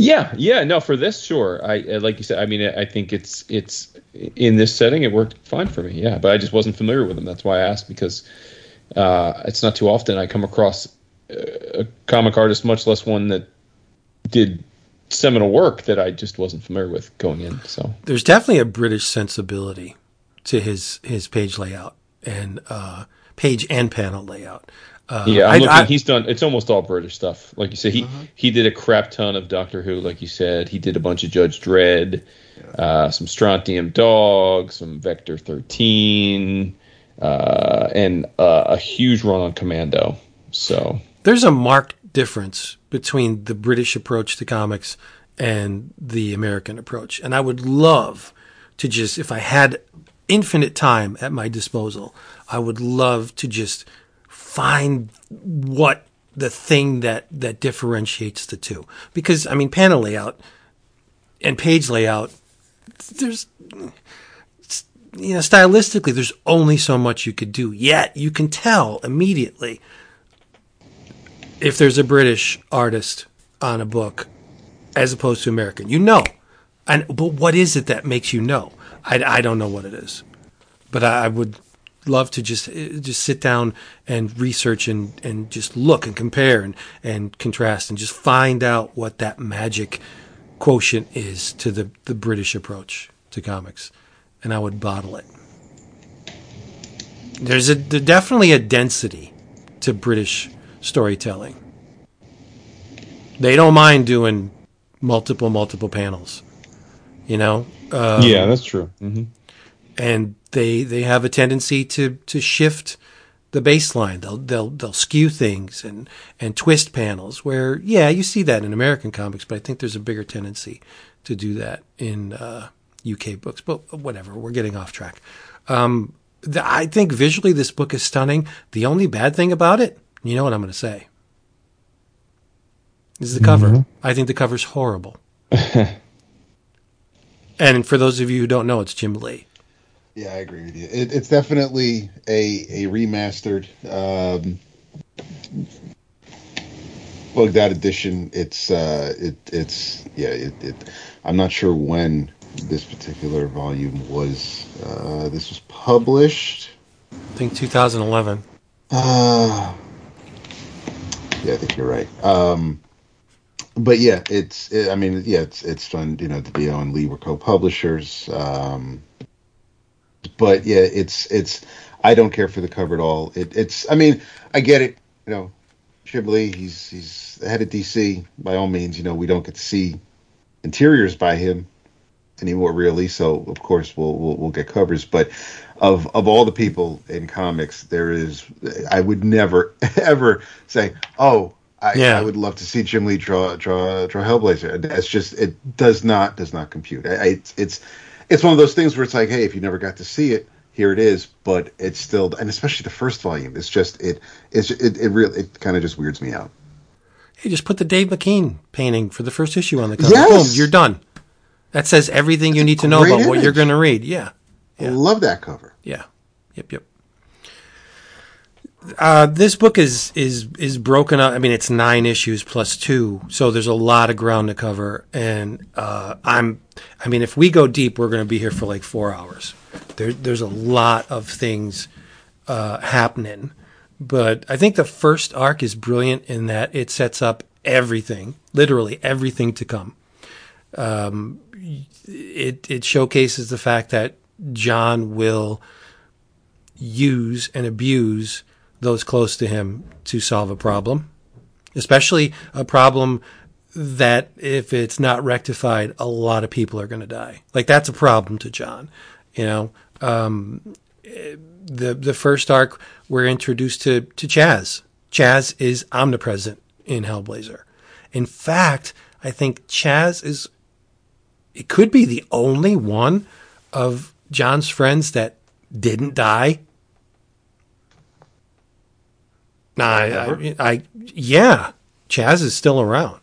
Yeah, yeah, no, for this, sure. I uh, like you said. I mean, I think it's it's in this setting, it worked fine for me. Yeah, but I just wasn't familiar with him. That's why I asked because uh, it's not too often I come across uh, a comic artist, much less one that did seminal work that I just wasn't familiar with going in. So There's definitely a British sensibility to his his page layout and uh, page and panel layout. Uh, yeah, I'm I- looking. I- he's done. It's almost all British stuff. Like you said, he he did a crap ton of Doctor Who. Like you said, he did a bunch of Judge Dredd, uh, some Strontium Dog, some Vector Thirteen, uh, and uh, a huge run on Commando. So there's a marked difference between the British approach to comics and the American approach. And I would love to just, if I had infinite time at my disposal, I would love to just find what the thing that, that differentiates the two. Because, I mean, panel layout and page layout, there's, you know, stylistically, there's only so much you could do. Yet you can tell immediately if there's a British artist on a book as opposed to American. You know. And but what is it that makes you know? I, I don't know what it is. But I, I would love to just just sit down and research and, and just look and compare and, and contrast and just find out what that magic quotient is to the, the British approach to comics. And I would bottle it. there's a there's definitely a density to British storytelling. They don't mind doing multiple multiple panels, you know. Um, yeah, that's true. hmm and they they have a tendency to to shift the baseline. They'll they'll they'll skew things and and twist panels. Where yeah, you see that in American comics, but I think there's a bigger tendency to do that in uh, UK books. But whatever, we're getting off track. Um, the, I think visually this book is stunning. The only bad thing about it, you know what I'm going to say, is the cover. I think the cover's horrible. [LAUGHS] and for those of you who don't know, it's Jim Lee. Yeah, I agree with you. It, it's definitely a a remastered, um, bugged out edition. It's uh, it it's yeah. It, it I'm not sure when this particular volume was. Uh, this was published. I think 2011. Uh, yeah, I think you're right. Um, but yeah, it's. It, I mean, yeah, it's it's fun. You know, DiDio and Lee were co-publishers. Um, but yeah, it's it's. I don't care for the cover at all. It, it's. I mean, I get it. You know, Jim Lee, he's he's the head of DC. By all means, you know, we don't get to see interiors by him anymore, really. So of course we'll we'll, we'll get covers. But of of all the people in comics, there is. I would never [LAUGHS] ever say, oh. I, Yeah. I would love to see Jim Lee draw draw draw Hellblazer. That's just it does not does not compute. I, I, it's it's it's one of those things where it's like, hey, if you never got to see it, here it is. But it's still, and especially the first volume, it's just it it's it it really it kind of just weirds me out. Hey, just put the Dave McKean painting for the first issue on the cover. Yes! Boom, you're done. That says everything you need to know about what you're going to read. Yeah, I love that cover. yeah, yep, yep. Uh, this book is is is broken up. I mean, it's nine issues plus two, so there's a lot of ground to cover. And uh, I'm, I mean, if we go deep, we're going to be here for like four hours. There, there's a lot of things uh, happening, but I think the first arc is brilliant in that it sets up everything, literally everything to come. Um, it it showcases the fact that John will use and abuse those close to him to solve a problem, especially a problem that if it's not rectified, a lot of people are going to die. Like that's a problem to John, you know. Um, the the first arc we're introduced to to Chaz. Chaz is omnipresent in Hellblazer. In fact, I think Chaz is it could be the only one of John's friends that didn't die. Nah, I, I, I yeah, Chaz is still around.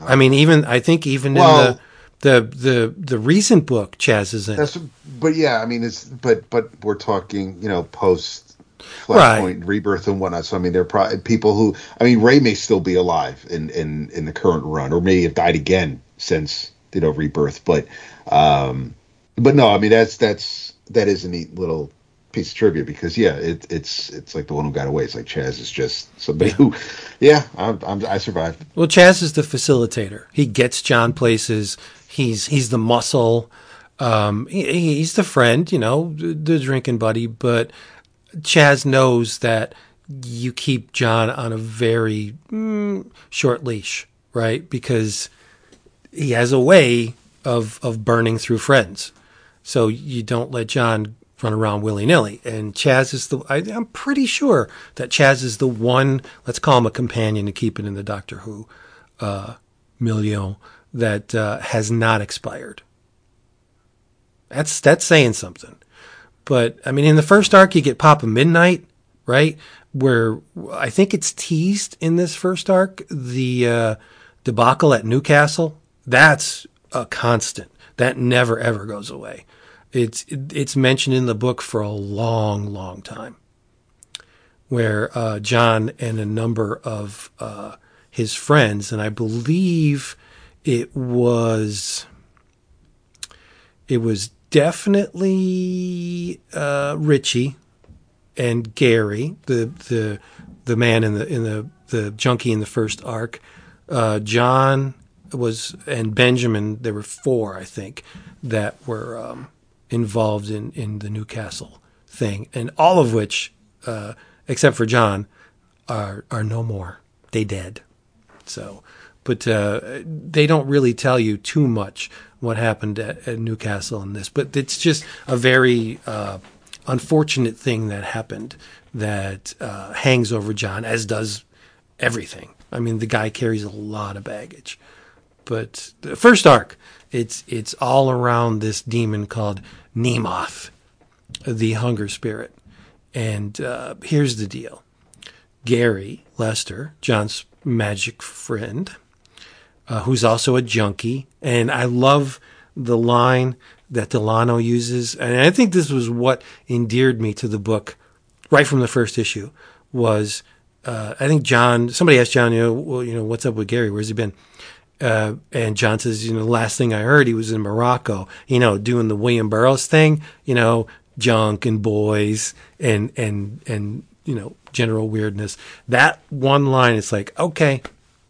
I mean, even I think even Well- in the, the the the recent book, Chaz is in. That's but yeah, I mean it's but but we're talking you know post Right. Flashpoint rebirth and whatnot. So I mean there are probably people who I mean Ray may still be alive in in in the current run or may have died again since you know rebirth. But um but no, I mean that's that's that is a neat little piece of trivia because yeah, it, it's it's like the one who got away. It's like Chaz is just somebody who, yeah, I'm, I'm I survived. Well, Chaz is the facilitator. He gets John places. He's he's the muscle. Um, he, he's the friend, you know, the, the drinking buddy. But Chaz knows that you keep John on a very mm, short leash, right? Because he has a way of of burning through friends. So you don't let John run around willy nilly. And Chaz is the, I, I'm pretty sure that Chaz is the one, let's call him a companion to keep it in the Doctor Who uh, milieu, that uh, has not expired. That's, that's saying something. But I mean, in the first arc, you get Papa Midnight, right? Where I think it's teased in this first arc, the uh, debacle at Newcastle. That's a constant. That never ever goes away. It's it's mentioned in the book for a long, long time, where uh, John and a number of uh, his friends, and I believe it was it was definitely uh, Richie and Gary, the the the man in the in the the junkie in the first arc. Uh, John was and Benjamin. There were four, I think, that were um, involved in in the Newcastle thing, and all of which uh, except for John, are are no more. They dead. So, but uh, they don't really tell you too much what happened at, at Newcastle in this. But it's just a very uh, unfortunate thing that happened that uh, hangs over John, as does everything. I mean, the guy carries a lot of baggage. But the first arc, it's it's all around this demon called Nemoth, the hunger spirit. And uh, here's the deal: Gary Lester, John's magic friend, uh, who's also a junkie, and I love the line that Delano uses, and I think this was what endeared me to the book right from the first issue. Was uh, I think John? Somebody asked John, you know, well, you know, what's up with Gary? Where's he been? Uh, and John says, you know, the last thing I heard, he was in Morocco, you know, doing the William Burroughs thing, you know, junk and boys and and and you know, general weirdness. That one line, it's like, okay,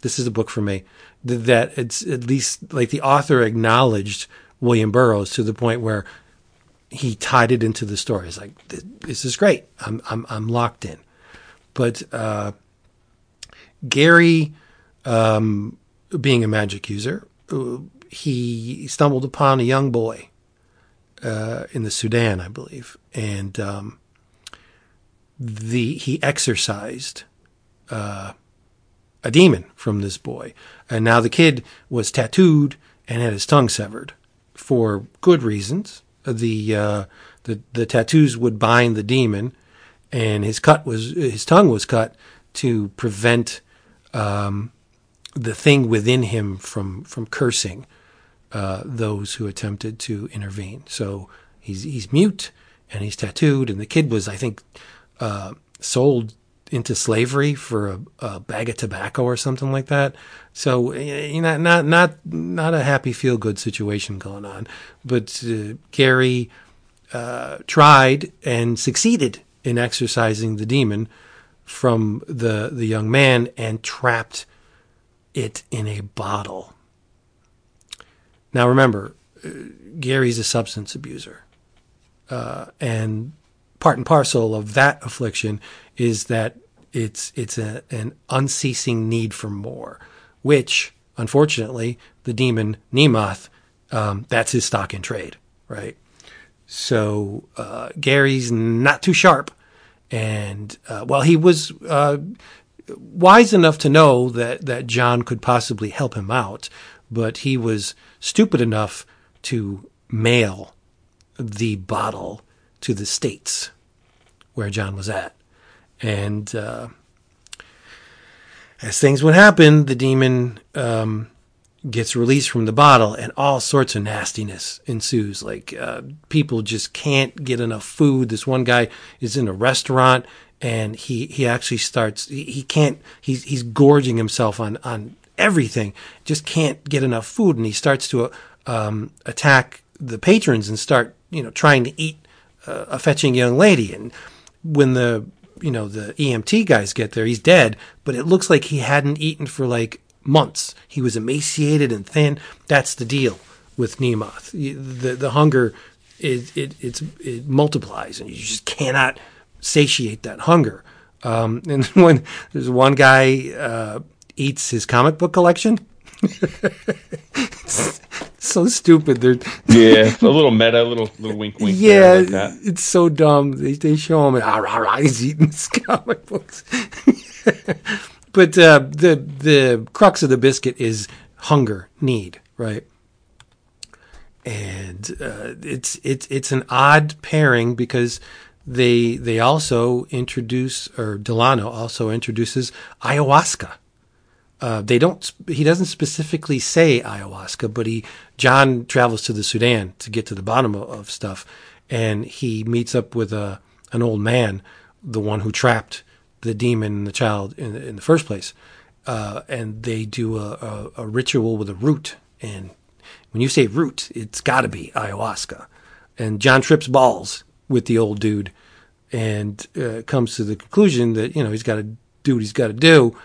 this is a book for me. That it's at least like the author acknowledged William Burroughs to the point where he tied it into the story. It's like this is great. I'm I'm I'm locked in. But uh, Gary, um, being a magic user, uh, he stumbled upon a young boy uh, in the Sudan, I believe, and um, the he exorcised uh, a demon from this boy, and now the kid was tattooed and had his tongue severed for good reasons. The uh, the the tattoos would bind the demon, and his cut was his tongue was cut to prevent um, the thing within him from from cursing uh, those who attempted to intervene. So he's he's mute and he's tattooed, and the kid was I think uh, sold into slavery for a, a, bag of tobacco or something like that. So you know, not not not a happy feel good situation going on. But uh, Gary uh, tried and succeeded in exorcising the demon from the the young man and trapped it in a bottle. Now remember, uh, Gary's a substance abuser, uh, and part and parcel of that affliction is that it's it's a, an unceasing need for more, which unfortunately the demon Nemoth, um, that's his stock in trade, right? So uh, Gary's not too sharp, and uh, well, he was uh, wise enough to know that that John could possibly help him out, but he was stupid enough to mail the bottle to the states where John was at. And uh, as things would happen, the demon um, gets released from the bottle, and all sorts of nastiness ensues. Like uh, people just can't get enough food. This one guy is in a restaurant, and he he actually starts. He, can't. He's he's gorging himself on on everything. Just can't get enough food, and he starts to um, attack the patrons and start you know trying to eat uh, a fetching young lady and when the you know the EMT guys get there, he's dead, but it looks like he hadn't eaten for like months. He was emaciated and thin. That's the deal with Nemoth. The the hunger it it it multiplies, and you just cannot satiate that hunger. Um, [LAUGHS] and when there's one guy uh, eats his comic book collection. [LAUGHS] so stupid. They're yeah, [LAUGHS] a little meta, a little little wink, wink. Yeah, like it's so dumb. They they show him ah, rah, rah, he's eating his comic books. but uh, the the crux of the biscuit is hunger, need, right? And uh, it's it's it's an odd pairing because they they also introduce or Delano also introduces ayahuasca uh, they don't. He doesn't specifically say ayahuasca, but he John travels to the Sudan to get to the bottom of, of stuff, and he meets up with a an old man, the one who trapped the demon and the child in, in the first place, uh, and they do a, a, a ritual with a root. And when you say root, it's got to be ayahuasca. And John trips balls with the old dude, and uh, comes to the conclusion that you know he's got to do what he's got to do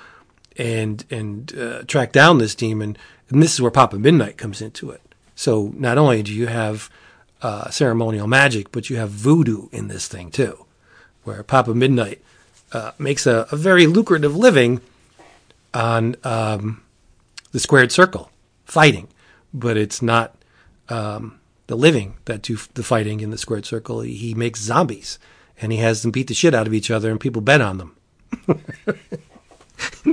and and uh, track down this demon. And this is where Papa Midnight comes into it. So not only do you have uh, ceremonial magic, but you have voodoo in this thing too. where Papa Midnight uh, makes a, a very lucrative living on um, the squared circle, fighting, but it's not um, the living that do the fighting in the squared circle. He, makes zombies, and he has them beat the shit out of each other, and people bet on them. [LAUGHS]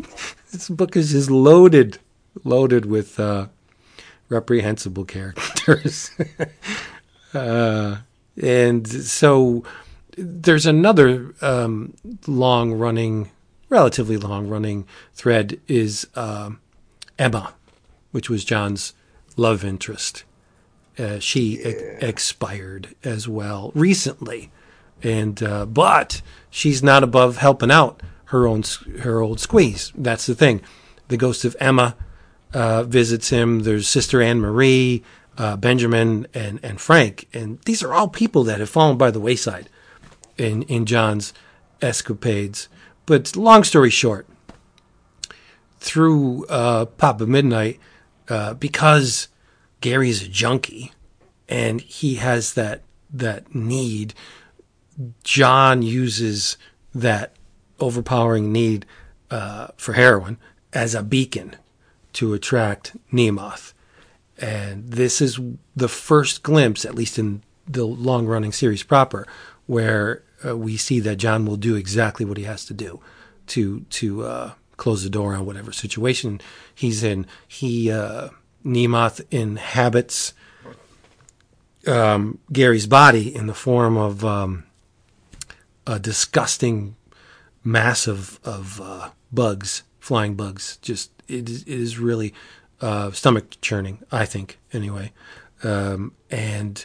this book is just loaded, loaded with uh, reprehensible characters. [LAUGHS] uh, and so there's another um, long running, relatively long running thread is uh, Emma, which was John's love interest. Uh, she e- expired as well recently, and uh, but she's not above helping out her own her old squeeze. That's the thing. The ghost of Emma uh, visits him. There's Sister Anne Marie, uh, Benjamin, and and Frank, and these are all people that have fallen by the wayside in in John's escapades. But long story short, through uh, Papa Midnight, uh, because Gary's a junkie and he has that that need, John uses that overpowering need uh, for heroin as a beacon to attract Nemoth. And this is the first glimpse, at least in the long running series proper, where uh, we see that John will do exactly what he has to do to to uh, close the door on whatever situation he's in. He uh, Nemoth inhabits um, Gary's body in the form of um, a disgusting mass of of uh, bugs, flying bugs. Just it is, it is really uh, stomach churning. I think anyway, um, and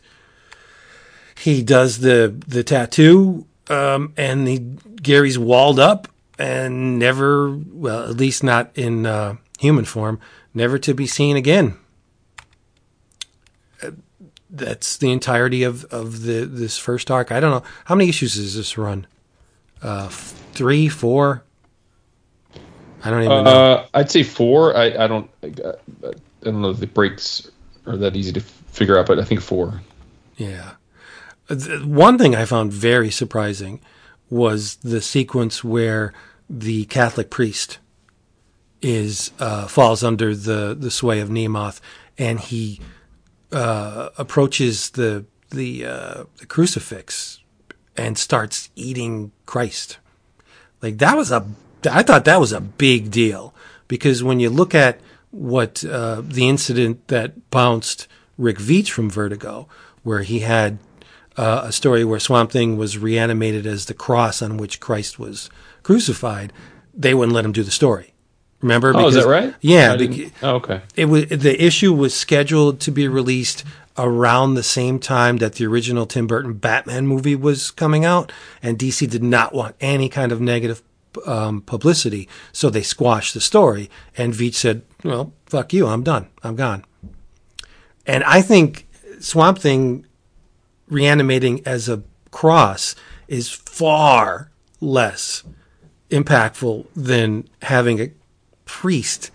he does the the tattoo, um, and the Gary's walled up and never, well, at least not in uh, human form, never to be seen again. That's the entirety of, of the this first arc. I don't know how many issues is this run. Uh, f- three, four. I don't even know. Uh, I'd say four. I, I don't I don't know if the breaks are that easy to figure out, but I think four. Yeah. One thing I found very surprising was the sequence where the Catholic priest is uh, falls under the, the sway of Nemoth, and he uh, approaches the the uh, the crucifix and starts eating Christ. Like that was a, I thought that was a big deal because when you look at what uh, the incident that bounced Rick Veitch from Vertigo, where he had uh, a story where Swamp Thing was reanimated as the cross on which Christ was crucified, they wouldn't let him do the story. Remember? Oh, is that right? Yeah. I oh, okay. it was the issue was scheduled to be released around the same time that the original Tim Burton Batman movie was coming out, and DC did not want any kind of negative um, publicity, so they squashed the story. And Veitch said, "Well, fuck you, I'm done, I'm gone." And I think Swamp Thing reanimating as a cross is far less impactful than having a priest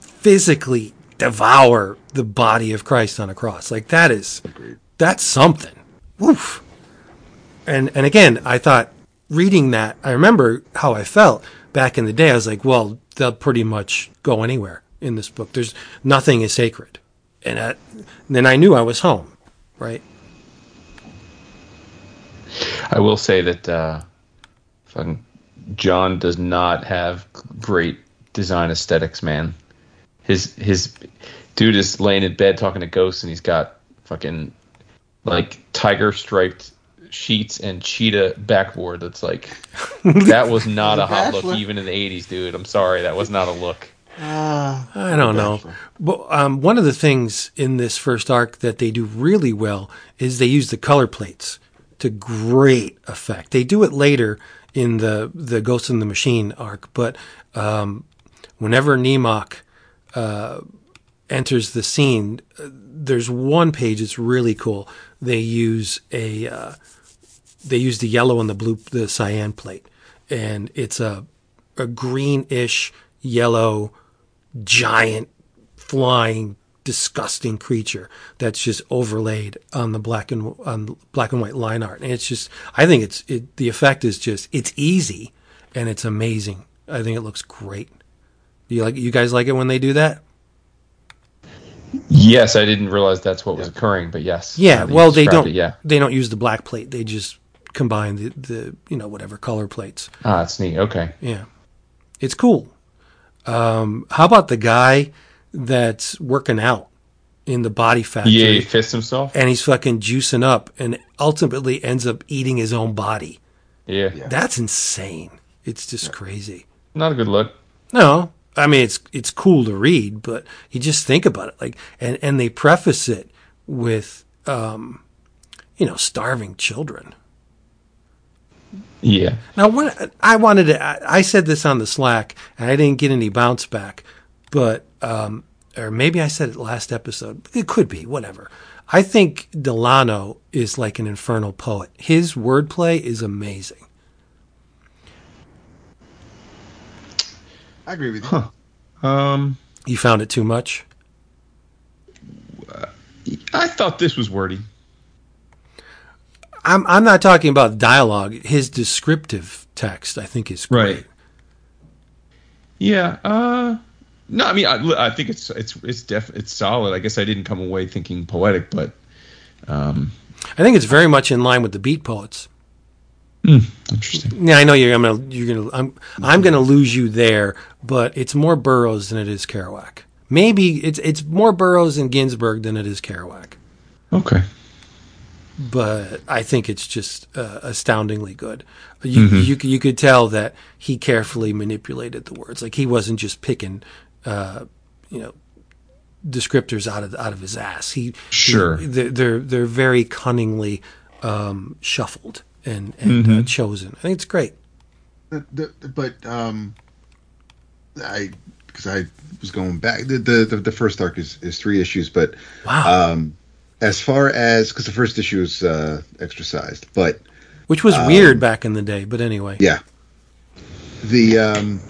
physically devour the body of Christ on a cross. Like that is that's something. Woof. And and again, I thought reading that, I remember how I felt back in the day. I was like, well, they'll pretty much go anywhere in this book. There's nothing is sacred. And, I, and then I knew I was home, right? I will say that uh, John does not have great design aesthetics, man. His his dude is laying in bed talking to ghosts, and he's got fucking like tiger striped sheets and cheetah backboard. That's like that was [LAUGHS] not a hot look even in the '80s, dude. I'm sorry, that was not a look. I don't know. But um, one of the things in this first arc that they do really well is they use the color plates to great effect. They do it later in the the Ghost in the Machine arc, but um, whenever Nemoth uh, enters the scene, uh, there's one page that's really cool. They use a uh, they use the yellow and the blue the cyan plate, and it's a a greenish yellow giant flying disgusting creature that's just overlaid on the black and on black and white line art. And it's just, I think it's it, the effect is just it's easy and it's amazing. I think it looks great. You like you guys like it when they do that? Yes, I didn't realize that's what was occurring, but yes. Yeah. Now that you Well, they don't. it, yeah. They don't use the black plate. They just combine the, the you know whatever color plates. Ah, that's neat. Okay. Yeah, it's cool. Um, how about the guy that's working out in the body factory Yeah, he fists himself. and he's fucking juicing up and ultimately ends up eating his own body? Yeah. That's insane. It's just crazy. Not a good look. No, I mean it's it's cool to read, but you just think about it like and and they preface it with um, you know starving children. Yeah. Now, when I wanted to, I I said this on the Slack, and I didn't get any bounce back, but um, or maybe I said it last episode. It could be, whatever. I think Delano is like an infernal poet. His wordplay is amazing. I agree with you. Um, You found it too much. I thought this was wordy. I'm I'm not talking about dialogue. His descriptive text, I think, is great. Right. Yeah. Uh, no, I mean, I, I think it's it's it's def it's solid. I guess I didn't come away thinking poetic, but um, I think it's very much in line with the beat poets. Interesting. Yeah, I know you're. I'm gonna. You're gonna. I'm. I'm gonna lose you there, but it's more Burroughs than it is Kerouac. Maybe it's it's more Burroughs and Ginsberg than it is Kerouac. Okay. But I think it's just uh, astoundingly good. You, you c- you could tell that he carefully manipulated the words. Like he wasn't just picking, uh, you know, descriptors out of out of his ass. He Sure. he- they're they're, they're very cunningly um, shuffled and and uh, chosen. I think it's great. The, the, but um, I because I was going back. The, the the the first arc is is three issues, but Wow. um, as far as because the first issue is uh, exercised, but which was weird back in the day. But anyway, yeah, the um,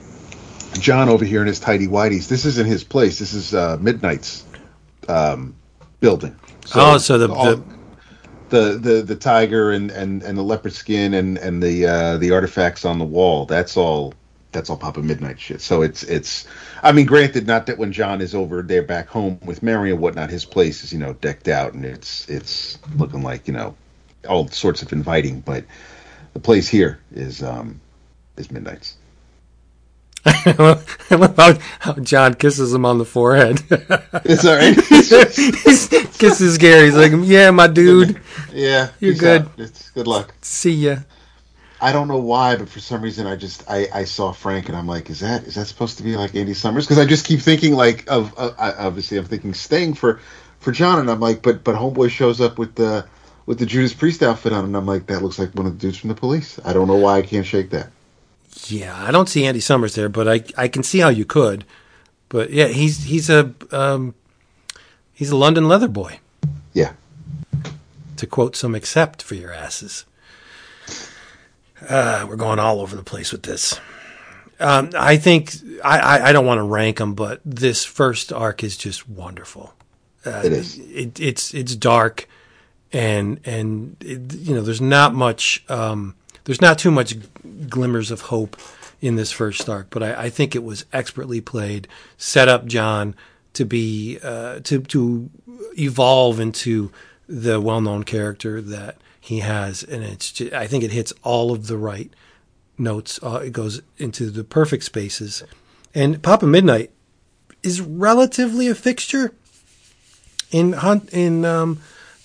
John over here in his tidy whities. This isn't his place. This is uh, Midnight's um, building. So oh, so the, all- the the the the tiger and and and the leopard skin and and the uh the artifacts on the wall that's all that's all papa midnight shit. So it's it's i mean granted not that when john is over there back home with mary and whatnot his place is you know decked out and it's it's looking like you know all sorts of inviting but the place here is um is midnight's I [LAUGHS] love how, how John kisses him on the forehead. [LAUGHS] it's all right [LAUGHS] kisses Gary. He's like, "Yeah, my dude. yeah You're good. it's good luck See ya." I don't know why, but for some reason I just I, I saw Frank and I'm like, is that is that supposed to be like Andy Summers? Because I just keep thinking like of uh, I, obviously I'm thinking Sting for for John, and I'm like, but but Homeboy shows up with the with the Judas Priest outfit on, and I'm like, that looks like one of the dudes from the Police. I don't know why I can't shake that. Yeah, I don't see Andy Summers there, but I I can see how you could. But yeah, he's he's a um, he's a London leather boy. Yeah, To quote some accept for your asses. Uh, we're going all over the place with this. Um, I think I, I, I don't want to rank them, but this first arc is just wonderful. it is. it, it's it's dark and and it, you know there's not much um, there's not too much glimmers of hope in this first arc but I, I think it was expertly played set up John to be uh, to to evolve into the well-known character that he has and it's just, I think it hits all of the right notes uh, it goes into the perfect spaces. And Papa Midnight is relatively a fixture in Hunt in um,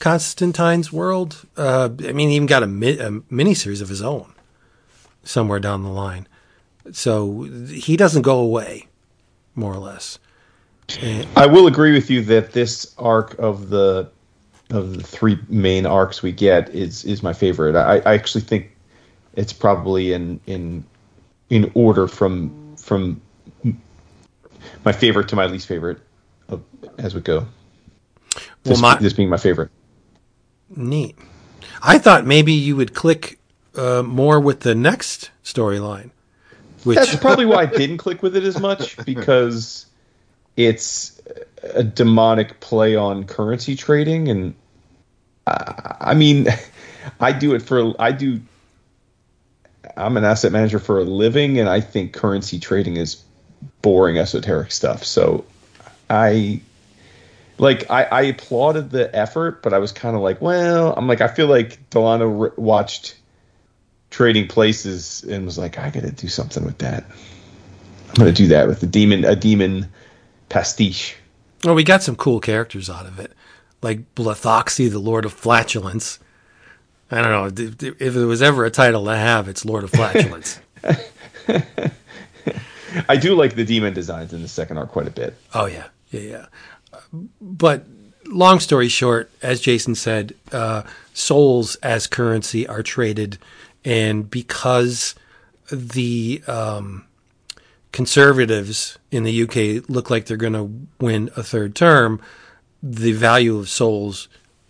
Constantine's world. Uh, I mean, he even got a, mi- a miniseries of his own somewhere down the line. So he doesn't go away, more or less. I will agree with you that this arc of the of the three main arcs we get is is my favorite. I, I actually think it's probably in in in order from from my favorite to my least favorite of, as we go. This, my- this being my favorite. Neat. I thought maybe you would click uh, more with the next storyline, which That's probably why I [LAUGHS] didn't click with it as much because it's a demonic play on currency trading, and I, I mean, [LAUGHS] I do it for I do. I'm an asset manager for a living, and I think currency trading is boring esoteric stuff. So I like I, I applauded the effort, but I was kind of like, well, I'm like I feel like Delano re- watched Trading Places and was like, I got to do something with that. I'm gonna do that with the demon, a demon pastiche. Well, we got some cool characters out of it, like Blathoxi, the Lord of Flatulence. I don't know if if there was ever a title to have, it's Lord of Flatulence. [LAUGHS] [LAUGHS] I do like the demon designs in the second arc quite a bit. Oh yeah, yeah, yeah. But long story short, as Jason said, uh, souls as currency are traded, and because the um, conservatives in the UK look like they're going to win a third term, the value of souls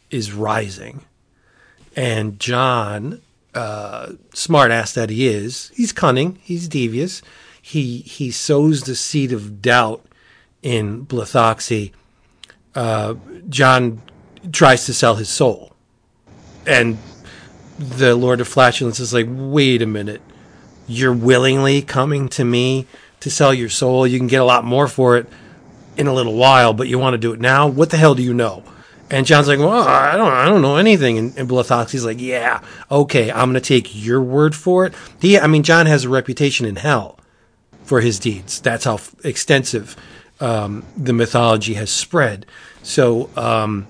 is rising. And John, uh, smart ass that he is, he's cunning, he's devious. He he sows the seed of doubt in Blathoxi. Uh, John tries to sell his soul, and the Lord of Flatulence is like, "Wait a minute, you're willingly coming to me to sell your soul. You can get a lot more for it in a little while, but you want to do it now. What the hell do you know?" And John's like, "Well, I don't, I don't know anything." And, and Blathoxi's like, "Yeah, okay, I'm to take your word for it." He, I mean, John has a reputation in hell for his deeds. That's how f- extensive um, the mythology has spread. So um,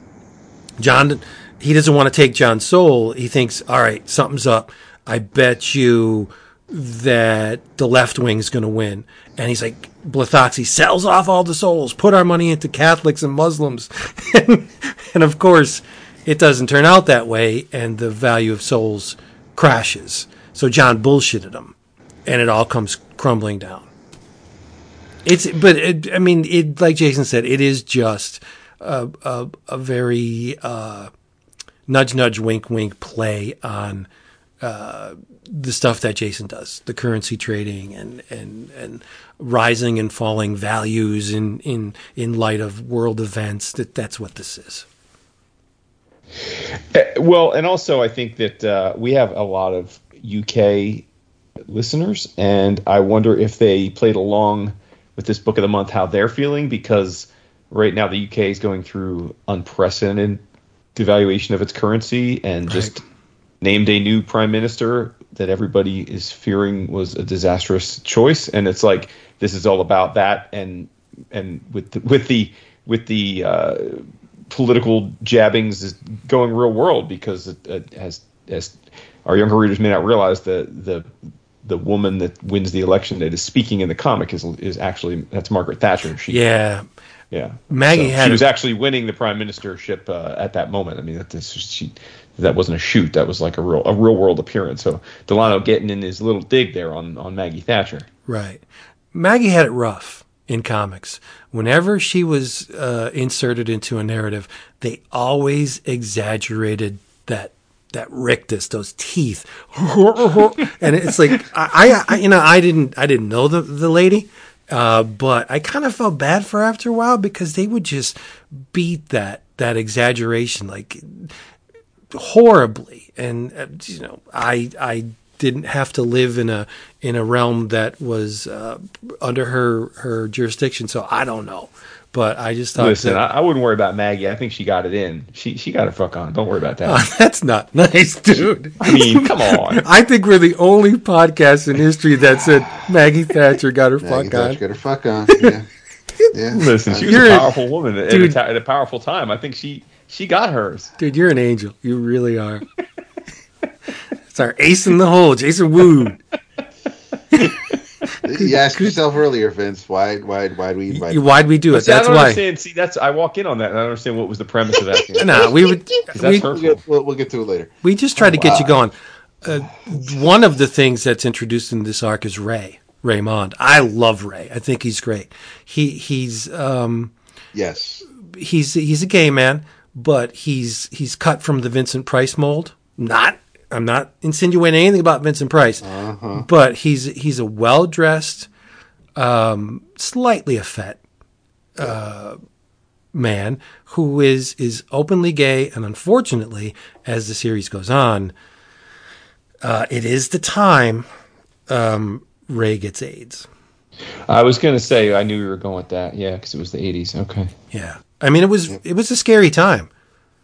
John, he doesn't want to take John's soul. He thinks, all right, something's up. I bet you that the left wing's going to win. And he's like, Blathoxi sells off all the souls, put our money into Catholics and Muslims. [LAUGHS] and of course, it doesn't turn out that way, and the value of souls crashes. So John bullshitted him, and it all comes crumbling down. It's, but it, I mean, it like Jason said, it is just a, a, a very uh, nudge, nudge, wink, wink play on uh, the stuff that Jason does, the currency trading and and and rising and falling values in in in light of world events. That that's what this is. Uh, Well, and also I think that uh, we have a lot of UK listeners, and I wonder if they played along with this book of the month, how they're feeling, because right now the UK is going through unprecedented devaluation of its currency and just named a new prime minister that everybody is fearing was a disastrous choice, and it's like this is all about that, and and with the, with the with the uh, political jabbings is going real world because it, it has as our younger readers may not realize the the the woman that wins the election that is speaking in the comic is is actually that's Margaret Thatcher. She, Yeah, yeah. Maggie So had she a- was actually winning the prime ministership uh, at that moment. I mean, that this, she that wasn't a shoot. That was like a real a real world appearance. So Delano getting in his little dig there on on Maggie Thatcher. Right. Maggie had it rough in comics. Whenever she was uh, inserted into a narrative, they always exaggerated that that rictus, those teeth, [LAUGHS] and it's like I, I, you know, I didn't, I didn't know the the lady, uh, but I kind of felt bad for after a while because they would just beat that that exaggeration like horribly. And uh, you know i i didn't have to live in a in a realm that was uh, under her her jurisdiction. So i don't know but i just thought Listen, I, that, I wouldn't worry about Maggie. I think she got it in. She she got her fuck on. Don't worry about that. [LAUGHS] that's not nice dude [LAUGHS] I mean, come on. i think we're the only podcast in history that said maggie thatcher got her Maggie fuck Thatcher on got her fuck on. [LAUGHS] Yeah. yeah. Listen, she was You're a a- powerful woman at, dude. a, at a powerful time. I think she she got hers. dude you're an angel you really are it's our ace in the hole jason wood You asked yourself earlier, Vince. Why? Why? Why do we invite? Why'd we do it? See, I That's don't why. understand. See, that's I walk in on that and I don't understand what was the premise of that. Nah, we would. that's We, We'll get, we'll, we'll get to it later. we just try to get you going. Uh, one of the things that's introduced in this arc is Ray Raymond. I love Ray. I think he's great. He he's um, Yes. he's he's a gay man, but he's he's cut from the Vincent Price mold. Not I'm not insinuating anything about Vincent Price, but he's he's a well dressed, um, slightly effete uh, man who is is openly gay, and unfortunately, as the series goes on, uh, it is the time um, Ray gets AIDS. I was gonna say I knew we were going with that. Yeah, because it was the '80s. Okay. Yeah, I mean it was it was a scary time.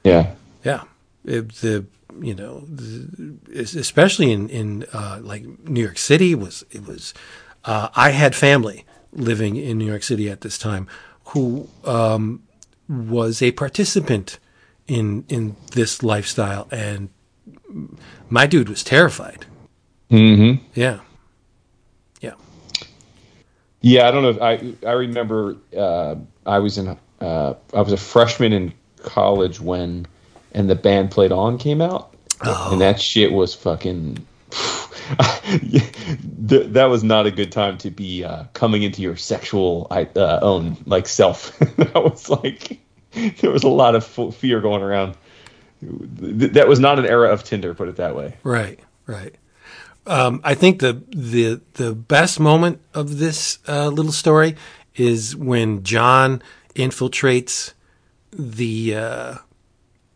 Yeah. Yeah, it, the you know especially in in uh, like New York City was it was. Uh, I had family living in New York City at this time who um, was a participant in in this lifestyle, and my dude was terrified. Mm-hmm. Yeah, yeah. Yeah, I don't know. If I I remember uh, I was in uh, I was a freshman in college when and the band played on came out, and that shit was fucking. [LAUGHS] That was not a good time to be uh, coming into your sexual uh, own like self. [LAUGHS] that was like there was a lot of fear going around. That was not an era of Tinder, put it that way. Right, right. Um, I think the the the best moment of this uh, little story is when John infiltrates the uh,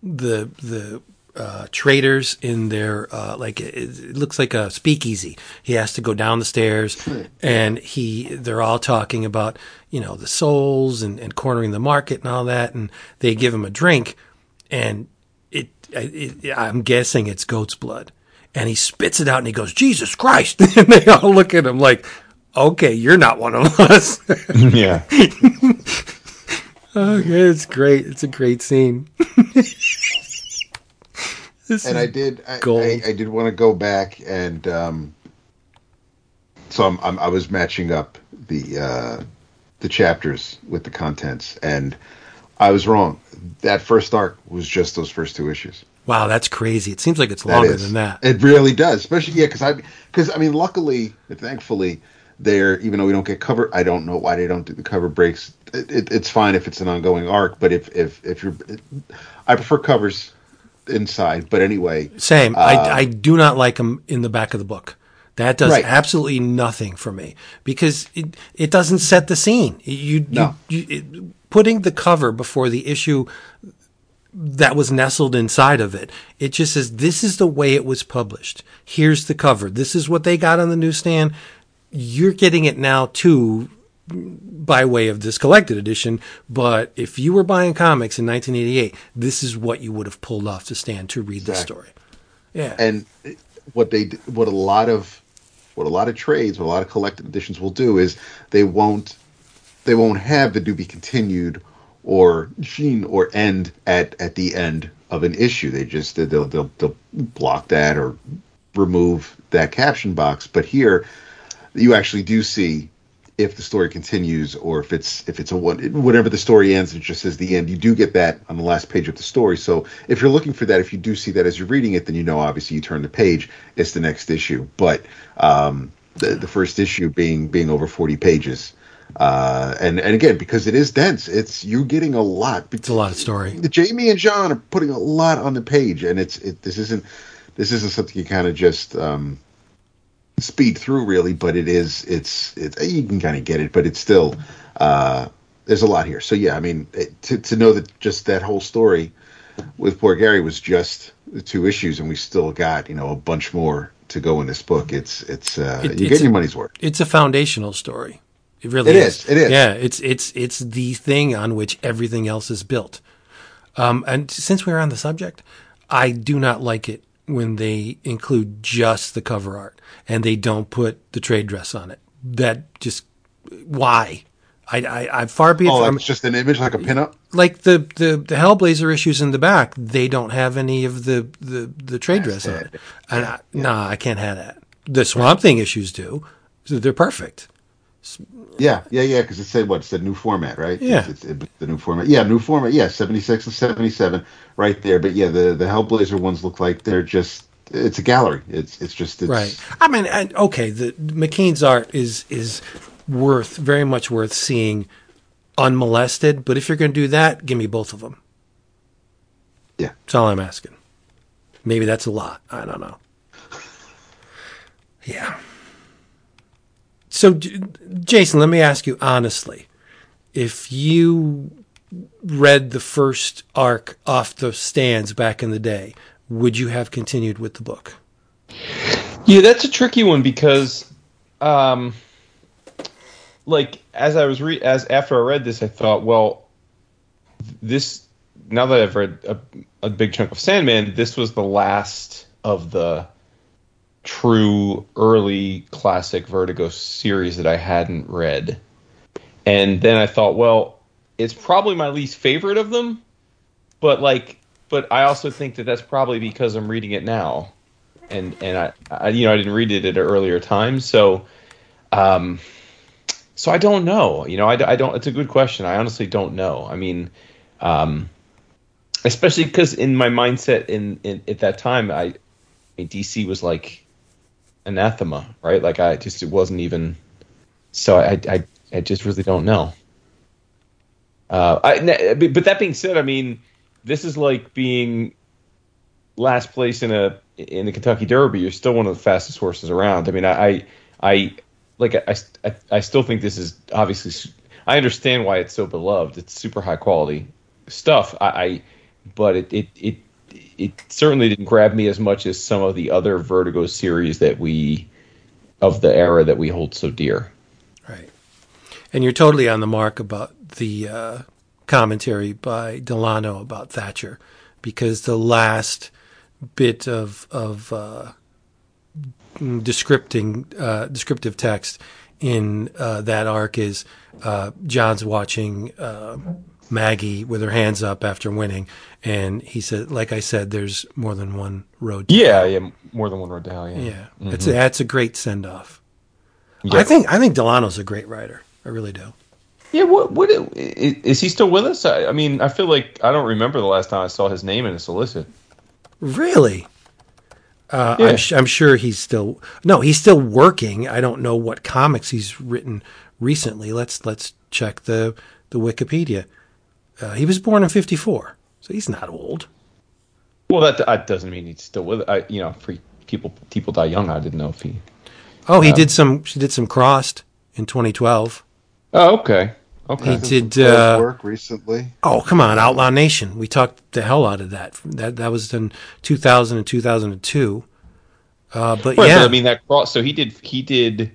the the uh, traders in their uh, like it, it, looks like a speakeasy. He has to go down the stairs, and he they're all talking about you know the souls and, and cornering the market and all that, and they give him a drink, and it, it I'm guessing it's goat's blood, and he spits it out and he goes Jesus Christ, [LAUGHS] and they all look at him like, okay, you're not one of us. [LAUGHS] yeah. [LAUGHS] Okay, it's great. It's a great scene. [LAUGHS] and I did, I, I, I, did want to go back and, um, so I'm, I'm, i was matching up the uh, the chapters with the contents, and I was wrong. That first arc was just those first two issues. Wow, that's crazy. It seems like it's longer than that. It really does, especially yeah, because I because I mean, luckily, thankfully, there even though we don't get cover, I don't know why they don't do the cover breaks. It, it, it's fine if it's an ongoing arc, but if if if you're, I prefer covers inside. But anyway, same. Uh, I I do not like them in the back of the book. That does right. absolutely nothing for me because it it doesn't set the scene. You, no. you, you it, putting the cover before the issue that was nestled inside of it. It just says this is the way it was published. Here's the cover. This is what they got on the newsstand. You're getting it now too by way of this collected edition. But if you were buying comics in 1988, this is what you would have pulled off the stand to read exactly. the story. Yeah, and what they what a lot of what a lot of trades, what a lot of collected editions will do is they won't they won't have the to be continued or sheen or end at at the end of an issue. They just they'll they'll, they'll block that or remove that caption box. But here, you actually do see if the story continues or if it's if it's a one whatever the story ends it just says the end. You do get that on the last page of the story. So if you're looking for that if you do see that as you're reading it then you know obviously you turn the page it's the next issue. But um, the, the first issue being being over 40 pages uh, and and again because it is dense it's you're getting a lot. It's a lot of story. The jamie and john are putting a lot on the page and it's it this isn't this isn't something you kind of just um, speed through really, but it is it's it's you can kind of get it, but it's still uh, there's a lot here. So yeah, I mean it, to to know that just that whole story with poor Gary was just the two issues, and we still got you know a bunch more to go in this book. It's it's uh, it, you get your money's worth. It's a foundational story. It really it is. is. It is. Yeah, it's it's it's the thing on which everything else is built. Um, and since we're on the subject, I do not like it when they include just the cover art and they don't put the trade dress on it. That just why? I, I, I far be it oh, from it's just an image like a pinup. Like the, the, the Hellblazer issues in the back, they don't have any of the, the, the trade That's dress it. on it. And yeah, I, yeah. Nah, I can't have that. The Swamp Thing issues do. So they're perfect. Yeah, yeah, yeah. Because it said what? It said new format, right? Yeah, it's, it's, the new format. Yeah, new format. Yeah, seventy six and seventy seven, right there. But yeah, the the Hellblazer ones look like they're just. It's a gallery. It's it's just it's, right. I mean, and, okay, the McKean's art is is worth very much worth seeing unmolested. But if you're going to do that, give me both of them. Yeah, that's all I'm asking. Maybe that's a lot. I don't know. [LAUGHS] Yeah. So, Jason, let me ask you honestly: if you read the first arc off the stands back in the day, would you have continued with the book? Yeah, that's a tricky one because, um, like as I was re as after I read this, I thought, well, this now that I've read a, a big chunk of Sandman, this was the last of the true early classic Vertigo series that I hadn't read. And then I thought, well, it's probably my least favorite of them, but like, but I also think that that's probably because I'm reading it now, and and I, I you know I didn't read it at an earlier time, so um, so I don't know. You know, I, I don't. It's a good question. I honestly don't know. I mean, um, especially because in my mindset in, in at that time, I, I DC was like anathema, right? Like I just it wasn't even. So I I I just really don't know. Uh, I, but that being said, I mean, this is like being last place in a in the Kentucky Derby. You're still one of the fastest horses around. I mean, I I I like I, I, I still think this is obviously. I understand why it's so beloved. It's super high quality stuff. I, I but it, it it it certainly didn't grab me as much as some of the other Vertigo series that we of the era that we hold so dear. Right. And you're totally on the mark about the uh, commentary by Delano about Thatcher, because the last bit of of uh, descripting uh, descriptive text in uh, that arc is uh, John's watching uh, Maggie with her hands up after winning, and he said, "Like I said, there's more than one road." yeah, hell. yeah, more than one road to hell. Yeah, yeah, mm-hmm. it's a, that's a great send off. I think I think Delano's a great writer. I really do. Yeah, what what is he still with us? I, I mean, I feel like I don't remember the last time I saw his name in a solicit. Really? Uh, yeah. I'm, I'm, sure he's still no, he's still working. I don't know what comics he's written recently. Let's let's check the the Wikipedia. Uh, he was born in '54, so he's not old. Well, that, that doesn't mean he's still with. I, you know, for people people die young. I didn't know if he. Oh, he um, did some. She did some crossed in 2012. Oh, okay. Okay. He did uh, work recently. Oh, come on, Outlaw Nation. We talked the hell out of that. That that was in 2000 and 2002. Uh, but right, yeah, but I mean that cross. So he did. He did.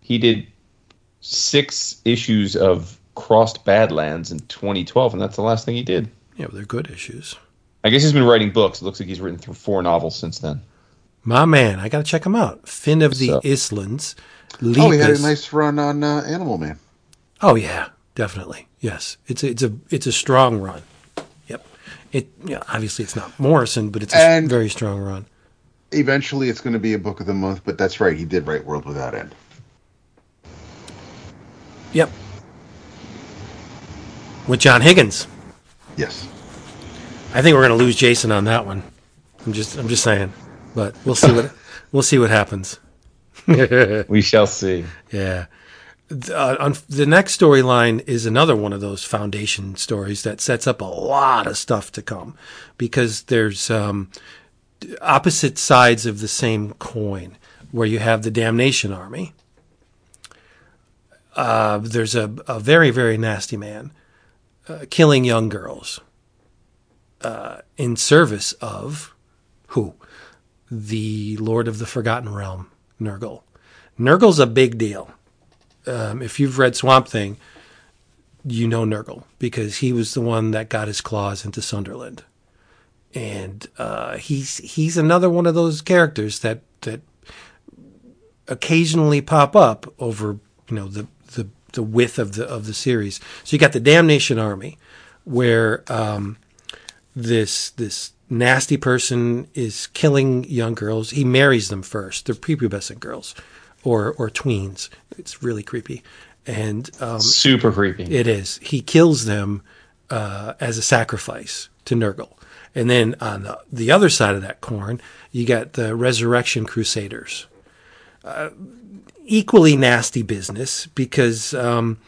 He did six issues of crossed Badlands in 2012, and that's the last thing he did. Yeah, but they're good issues. I guess he's been writing books. It looks like he's written through four novels since then. My man, I got to check him out. Finn of the so. Islands. Leepus. Oh, he had a nice run on uh, Animal Man. Oh yeah, definitely. Yes, it's a, it's a it's a strong run. Yep. It yeah, obviously it's not Morrison, but it's a and very strong run. Eventually, it's going to be a book of the month. But that's right, he did write World Without End. Yep. With John Higgins. Yes. I think we're going to lose Jason on that one. I'm just I'm just saying, but we'll see what [LAUGHS] we'll see what happens. [LAUGHS] we shall see. Yeah uh, on, the next storyline is another one of those foundation stories that sets up a lot of stuff to come because there's um, opposite sides of the same coin where you have the damnation army. Uh, there's a, a, very, very nasty man uh, killing young girls uh, in service of who? The Lord of the Forgotten Realm, Nergal. Nergal's a big deal um, if you've read Swamp Thing, you know Nergal because he was the one that got his claws into Sunderland, and uh, he's he's another one of those characters that that occasionally pop up over you know the the width of the of the series. So you got the Damnation Army, where um, this this nasty person is killing young girls. He marries them first. They're prepubescent girls or or tweens. It's really creepy, and um, super creepy. It is. He kills them uh, as a sacrifice to Nergal, and then on the the other side of that corn, you got the Resurrection Crusaders. Uh, equally nasty business because um,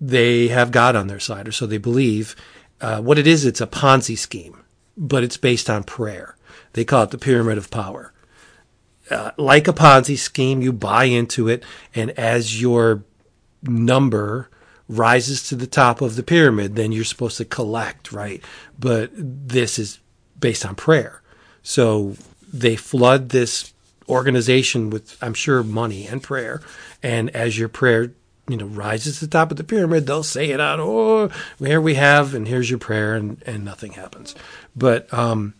they have God on their side, or so they believe. Uh, what it is, it's a Ponzi scheme, but it's based on prayer. They call it the Pyramid of Power uh, like a Ponzi scheme, you buy into it, and as your number rises to the top of the pyramid, then you're supposed to collect, right? But this is based on prayer. So they flood this organization with, I'm sure, money and prayer. And as your prayer, you know, rises to the top of the pyramid, they'll say it out, oh, here we have, and here's your prayer, and, and nothing happens. But um,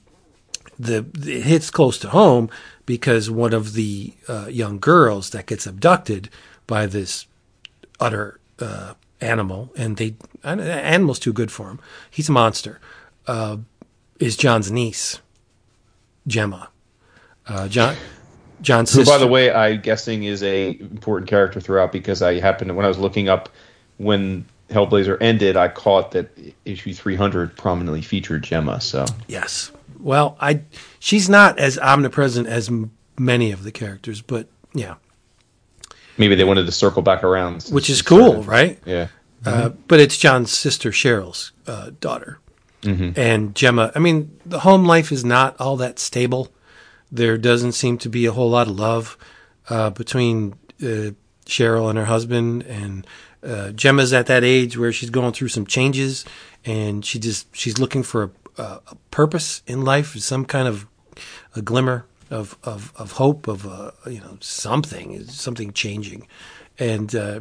the it hits close to home because one of the uh, young girls that gets abducted by this utter uh, animal, and they animal's too good for him. He's a monster. Uh, is John's niece, Gemma. Uh, John. John's Who, sister. by the way, I'm guessing is a important character throughout because I happened to, when I was looking up when Hellblazer ended, I caught that issue 300 prominently featured Gemma. So Yes. Well, I she's not as omnipresent as m- many of the characters, but yeah, maybe they wanted to circle back around, which is cool, started. right? Yeah. Uh, but it's John's sister Cheryl's uh, daughter, and Gemma. I mean, the home life is not all that stable. There doesn't seem to be a whole lot of love uh, between uh, Cheryl and her husband, and uh, Gemma's at that age where she's going through some changes, and she just she's looking for a, a, purpose in life, some kind of a glimmer of of, of hope of uh, you know something something changing, and uh,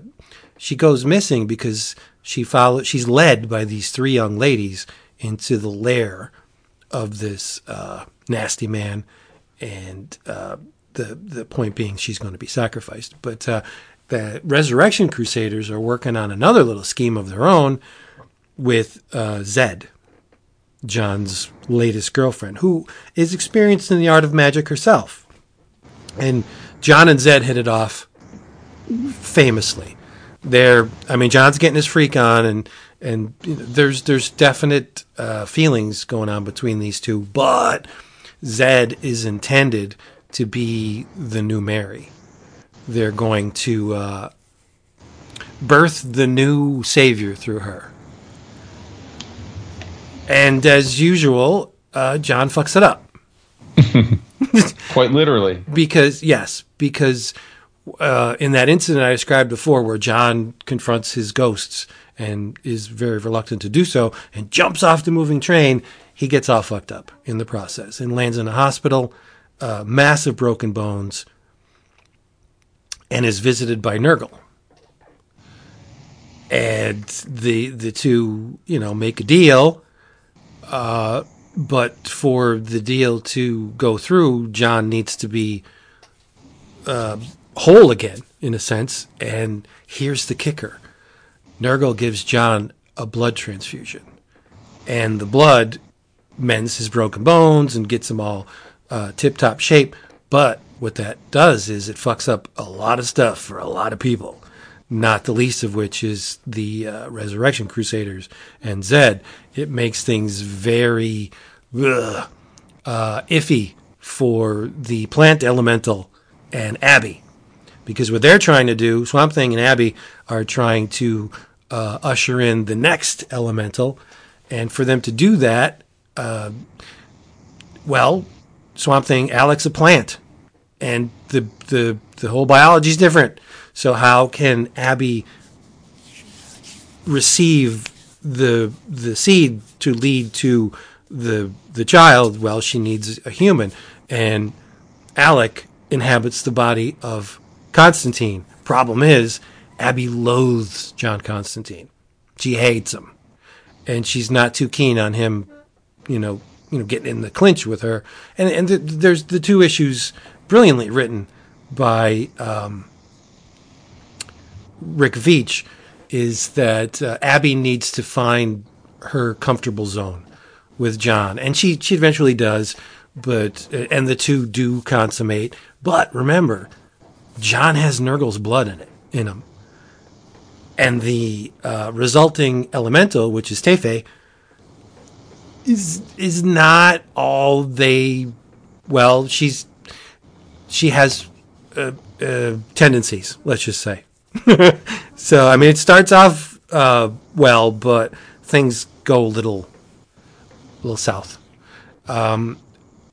she goes missing because she follow she's led by these three young ladies into the lair of this uh, nasty man, and uh, the the point being she's going to be sacrificed. But uh, the Resurrection Crusaders are working on another little scheme of their own with uh, Zed, John's latest girlfriend, who is experienced in the art of magic herself. And John and Zed hit it off famously. They're, I mean, John's getting his freak on, and and you know, there's there's definite uh, feelings going on between these two, but Zed is intended to be the new Mary. They're going to uh, birth the new savior through her. And as usual, uh, John fucks it up [LAUGHS] Quite literally. because yes, because uh, in that incident I described before, where John confronts his ghosts and is very reluctant to do so, and jumps off the moving train, he gets all fucked up in the process and lands in a hospital, uh, massive broken bones, and is visited by Nergal. And the the two, you know, make a deal. Uh, but for the deal to go through, John needs to be uh, whole again, in a sense. And here's the kicker Nergal gives John a blood transfusion. And the blood mends his broken bones and gets him all uh, tip top shape. But what that does is it fucks up a lot of stuff for a lot of people. Not the least of which is the uh, Resurrection Crusaders and Zed. It makes things very ugh, uh, iffy for the plant elemental and Abby because what they're trying to do, Swamp Thing and Abby are trying to uh, usher in the next elemental, and for them to do that, uh, well, Swamp Thing, Alex, a plant, and the the the whole biology is different. So how can Abby receive the the seed to lead to the the child? Well, she needs a human, and Alec inhabits the body of Constantine. Problem is, Abby loathes John Constantine. She hates him, and she's not too keen on him. You know, you know, getting in the clinch with her. And and th- there's the two issues brilliantly written by um, Rick Veitch. Is that uh, Abby needs to find her comfortable zone with John, and she she eventually does. But uh, and the two do consummate. But remember, John has Nergal's blood in it in him, and the uh, resulting elemental, which is Tefe, is is not all they. Well, she's she has uh, uh, tendencies. Let's just say. [LAUGHS] so I mean, it starts off uh, well, but things go a little, a little south. Um,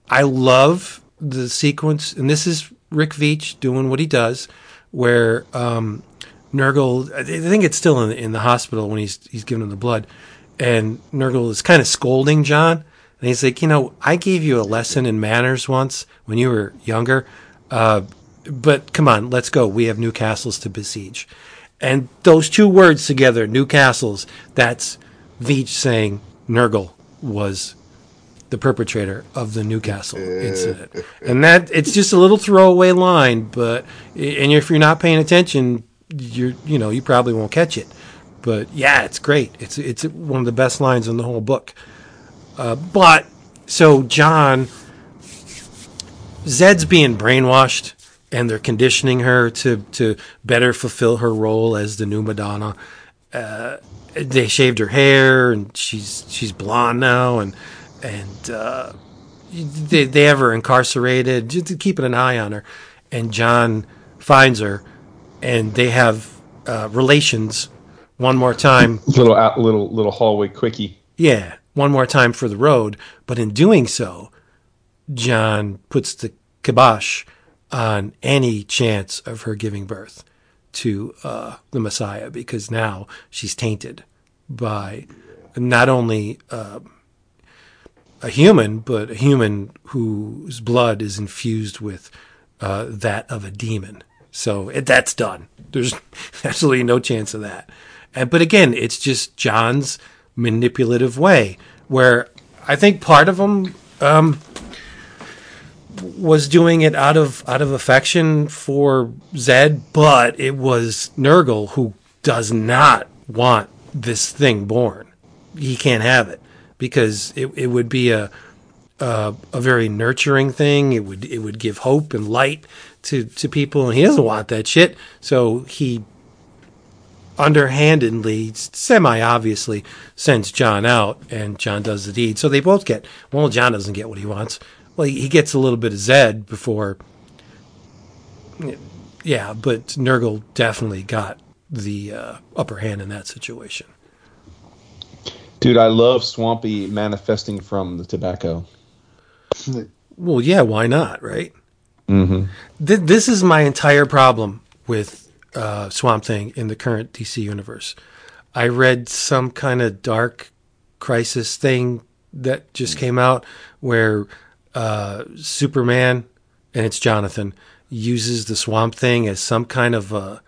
I love the sequence, and this is Rick Veitch doing what he does, where um, Nergal, I think it's still in, in the hospital when he's he's giving him the blood, and Nergal is kind of scolding John, and he's like, you know, I gave you a lesson in manners once when you were younger, uh, but come on, let's go. We have new castles to besiege, and those two words together, new castles, that's Veitch saying Nergal was the perpetrator of the Newcastle incident. And that it's just a little throwaway line, but and if you're not paying attention, you're you know, you probably won't catch it. But yeah, it's great. It's it's one of the best lines in the whole book. Uh, but so John Zed's being brainwashed and they're conditioning her to to better fulfill her role as the new Madonna. Uh, they shaved her hair and she's she's blonde now and and uh, they they have her incarcerated, just keeping an eye on her. And John finds her, and they have uh, relations one more time. Little out, little little hallway quickie. Yeah, one more time for the road. But in doing so, John puts the kibosh on any chance of her giving birth to uh, the Messiah because now she's tainted by not only uh, a human, but a human whose blood is infused with uh, that of a demon. So it, that's done. There's [LAUGHS] absolutely no chance of that. And, but again, it's just John's manipulative way, where I think part of him um, was doing it out of out of affection for Zed, but it was Nergal who does not want this thing born. He can't have it because it, it would be a, a a very nurturing thing. It would it would give hope and light to to people, and he doesn't want that shit. So he underhandedly, semi obviously, sends John out, and John does the deed. So they both get. Well, John doesn't get what he wants. Well, he, he gets a little bit of Zed before. Yeah, but Nergal definitely got the uh, upper hand in that situation. Dude, I love Swampy manifesting from the tobacco. Well, yeah, why not, right? Mm-hmm. Th- this is my entire problem with uh, Swamp Thing in the current DC universe. I read some kind of dark crisis thing that just came out where uh, Superman, and it's Jonathan, uses the Swamp Thing as some kind of a,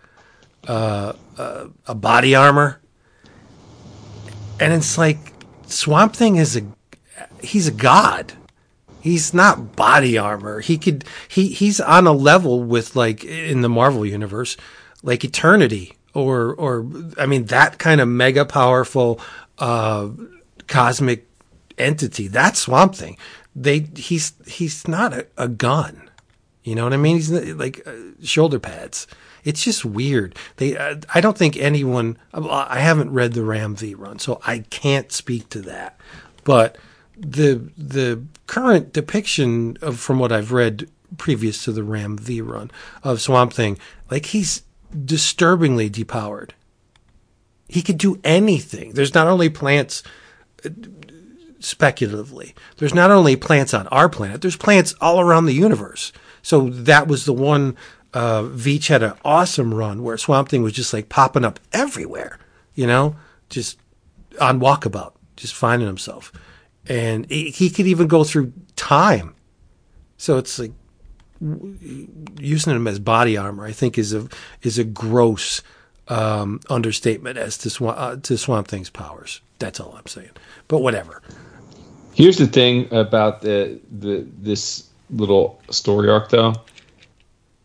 uh, uh, a body armor and it's like Swamp Thing is a he's a god. He's not body armor. He could he he's on a level with like in the Marvel universe, like Eternity or or I mean that kind of mega powerful uh cosmic entity. That's Swamp Thing. They he's he's not a, a gun. You know what I mean? He's like uh, shoulder pads it's just weird. They, uh, I don't think anyone. I haven't read the Ram V run, so I can't speak to that. But the the current depiction of from what I've read previous to the Ram V run of Swamp Thing, like he's disturbingly depowered. He could do anything. There's not only plants uh, speculatively. There's not only plants on our planet. There's plants all around the universe. So that was the one uh, Veitch had an awesome run where Swamp Thing was just like popping up everywhere, you know, just on walkabout, just finding himself. And he, he could even go through time. So it's like using them as body armor, I think, is a is a gross um, understatement as to Swamp, uh, to Swamp Thing's powers. That's all I'm saying. But whatever. Here's the thing about the the this little story arc, though.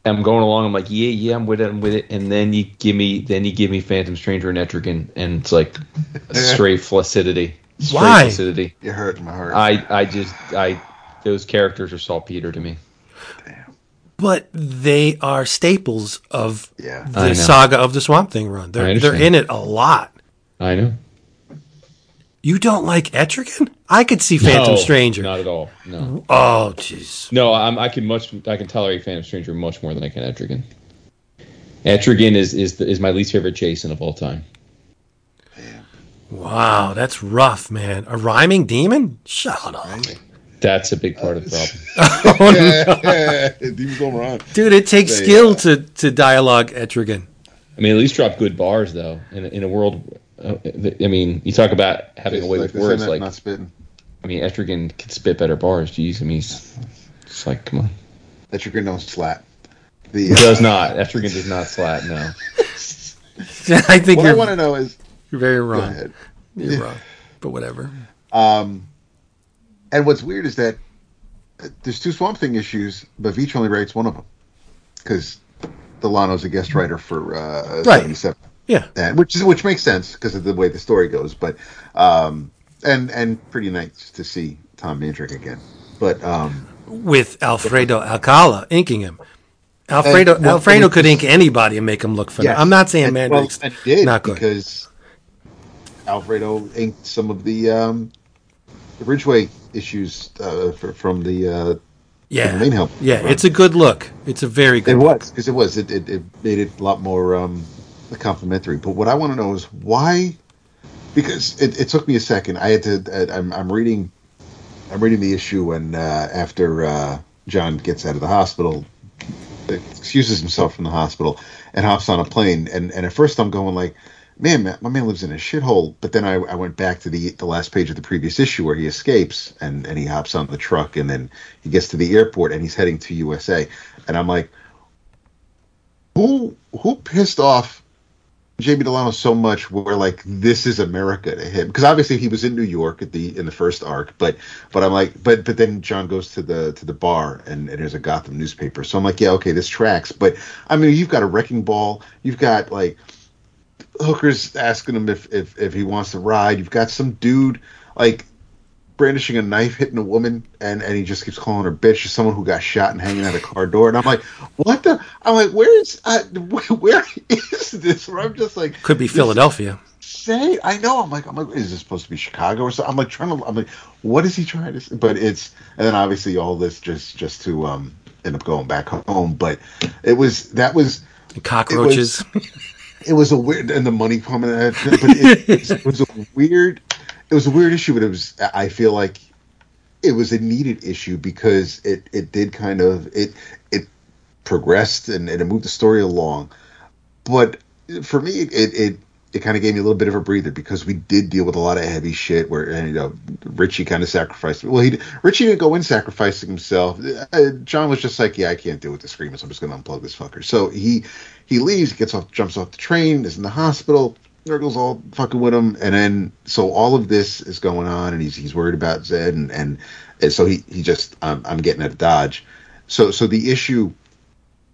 I'm going along. I'm like, yeah, yeah, I'm with it. I'm with it. And then you give me, then you give me Phantom Stranger and Etrigan, and it's like [LAUGHS] straight flaccidity. Straight Why? Flaccidity. You're hurting my heart. I, I just, I, those characters are saltpeter to me. But they are staples of Yeah. The saga of the Swamp Thing run. They're they're in it a lot. I know. You don't like Etrigan? I could see Phantom No, Stranger. Not at all. No. Oh, jeez. No, I'm, I can much, I can tolerate Phantom Stranger much more than I can Etrigan. Etrigan is is the, is my least favorite Jason of all time. Wow, that's rough, man. A rhyming demon? Shut up. That's a big part of the problem. [LAUGHS] Demons [LAUGHS] going around. Dude, it takes They, skill uh, to, to dialogue Etrigan. I mean, at least drop good bars though. In a, in a world, uh, I mean, you talk about having a way with words. Like, not spitting. I mean, Etrigan can spit better bars. Jeez, I mean, he's, it's like, come on. That you're gonna slap. He The uh, does not. Etrigan does not slap. No. [LAUGHS] I think what I you're, want to know is you're very go wrong. ahead. You're wrong. But whatever. Um, and what's weird is that uh, there's two Swamp Thing issues, but Veitch only writes one of them because Delano's a guest writer for uh, Right. 77, Yeah. and which is which makes sense because of the way the story goes. But um, and and pretty nice to see Tom Mandrake again. But um, With Alfredo Alcala inking him. Alfredo And, well, Alfredo could ink anybody and make him look phenomenal. yes. I'm not saying and, Mandrake's well, did not good. because Alfredo inked some of the um, the Ridgway issues uh, for, from the uh, yeah, main help. yeah, run. it's a good look. It's a very good. It was because it was. It, it, it made it a lot more um, complimentary. But what I want to know is why? Because it, it took me a second. I had to. I, I'm, I'm reading. I'm reading the issue when uh, after uh, John gets out of the hospital, excuses himself from the hospital, and hops on a plane. And, and at first I'm going like, man, ma- my man lives in a shithole. But then I, I went back to the the last page of the previous issue where he escapes and, and he hops on the truck and then he gets to the airport and he's heading to USA. And I'm like, who who pissed off Jamie Delano so much where like this is America to him because obviously he was in New York at the in the first arc but but I'm like but but then John goes to the to the bar and, and there's a Gotham newspaper so I'm like yeah okay this tracks but I mean you've got a wrecking ball you've got like hookers asking him if if if he wants to ride. You've got some dude like brandishing a knife hitting a woman and and he just keeps calling her bitch. As someone who got shot and hanging out a car door. And I'm like what the I'm like where is uh, where is this? Where I'm just like Could be Philadelphia. say I know. I'm like I'm like is this supposed to be Chicago or something I'm like trying to I'm like what is he trying to say? but it's and then obviously all this just just to um end up going back home. But it was that was Cockroaches. it was a weird and the money coming out but it, [LAUGHS] it was a weird it was a weird issue but it was i feel like it was a needed issue because it it did kind of it it progressed and, and it moved the story along but for me it it it kind of gave me a little bit of a breather because we did deal with a lot of heavy shit where and, you know Richie kind of sacrificed. Well, he Richie didn't go in sacrificing himself. Uh, John was just like, yeah, I can't deal with the screamers. I'm just going to unplug this fucker. So he he leaves, gets off, jumps off the train, is in the hospital. Nergal's all fucking with him, and then so all of this is going on, and he's he's worried about Zed, and and, and so he he just I'm I'm getting out of Dodge. So so the issue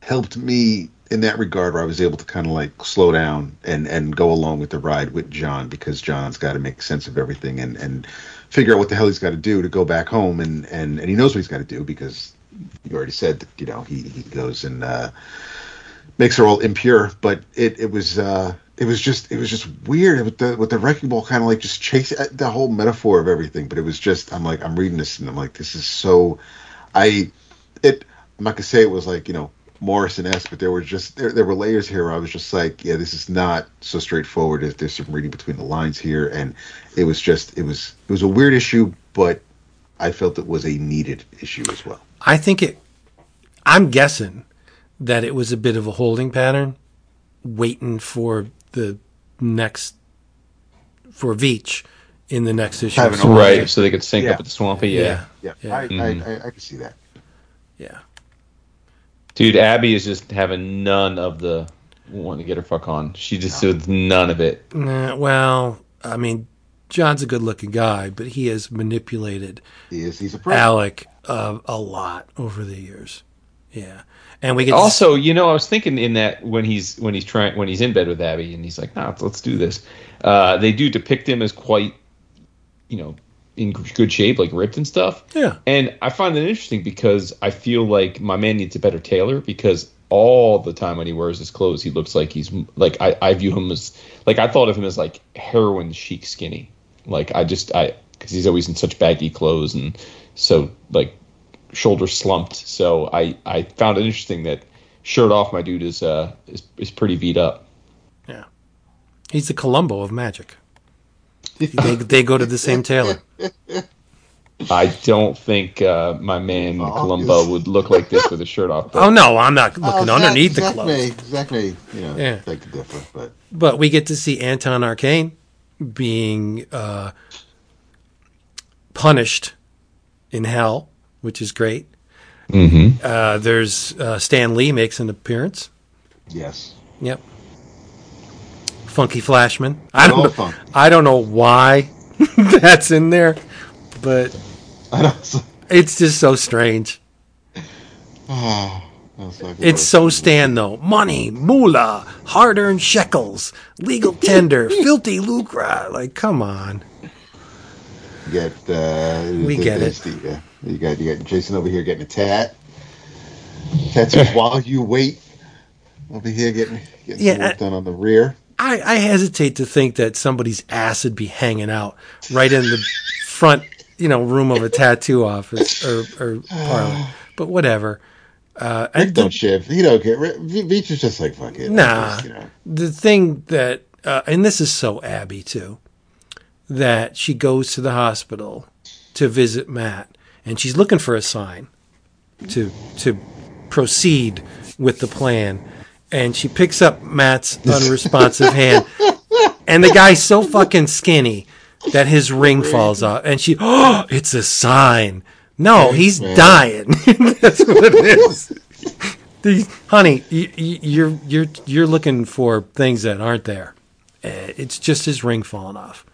helped me in that regard where I was able to kind of like slow down and and go along with the ride with John because John's got to make sense of everything and and figure out what the hell he's got to do to go back home and and and he knows what he's got to do because you already said that you know he he goes and uh makes her all impure but it it was uh it was just it was just weird with the with the wrecking ball kind of like just chase the whole metaphor of everything but it was just I'm like I'm reading this and I'm like this is so I it I'm not gonna say it was like you know Morrison esque, but there were just there, there were layers here. I was just like, yeah, this is not so straightforward. There's some reading between the lines here, and it was just it was it was a weird issue, but I felt it was a needed issue as well. I think it. I'm guessing that it was a bit of a holding pattern, waiting for the next for Veitch in the next issue. Having a So- Right, so they could sync Yeah. up with the Swampy. Yeah. Yeah, Yeah. I, I, Mhm. I I can see that. yeah. Dude, Abby is just having none of the wanting to get her fuck on. She just did none of it. Nah, well, I mean, John's a good-looking guy, but he has manipulated He is he's a pro. Alec uh, a lot over the years. Yeah, and we get Also, you know, I was thinking in that when he's when he's trying when he's in bed with Abby and he's like, "Nah, let's do this." Uh, they do depict him as quite, you know, in good shape, like ripped and stuff. Yeah. And I find that interesting because I feel like my man needs a better tailor because all the time when he wears his clothes, he looks like he's like I, I view him as like I thought of him as like heroin chic skinny. Like I just I because he's always in such baggy clothes and so like shoulder slumped. So I I found it interesting that shirt off my dude is uh is is pretty beat up. yeah, he's the Columbo of magic. [LAUGHS] they they go to the same tailor. I don't think uh, my man Oh, Columbo yes. would look like this with a shirt off. But Oh no, I'm not looking Oh, Zach- underneath the Zach clothes. May, Zach may, you know, Yeah. take the differ, but But we get to see Anton Arcane being uh, punished in hell, which is great. Mhm. Uh, there's uh, Stan Lee makes an appearance. yes, Yep. Funky Flashman. I don't know. I don't know why [LAUGHS] that's in there, but I it's just so strange. [SIGHS] Oh, It's so Stan though. Money, moolah, hard-earned shekels, legal [LAUGHS] tender, filthy lucre. Like, come on. Get uh, We get it. The, uh, you got you got Jason over here getting a tat. Tattoos while you wait. Over here getting getting Yeah, work I- done on the rear. I, I hesitate to think that somebody's ass would be hanging out right in the front, you know, room of a tattoo office or, or parlor. But whatever. Uh, Rick don't the, shift. He don't care. Veitch is just like fuck it. Nah. Just, you know. the thing that, uh, and this is so Abby too, that she goes to the hospital to visit Matt, and she's looking for a sign to to proceed with the plan, and she picks up Matt's [LAUGHS] unresponsive hand, and the guy's so fucking skinny that his ring falls off, and she, oh, it's a sign. No, he's dying. [LAUGHS] That's what it is. The, honey, you, you- you're you're you're looking for things that aren't there. Uh, It's just his ring falling off.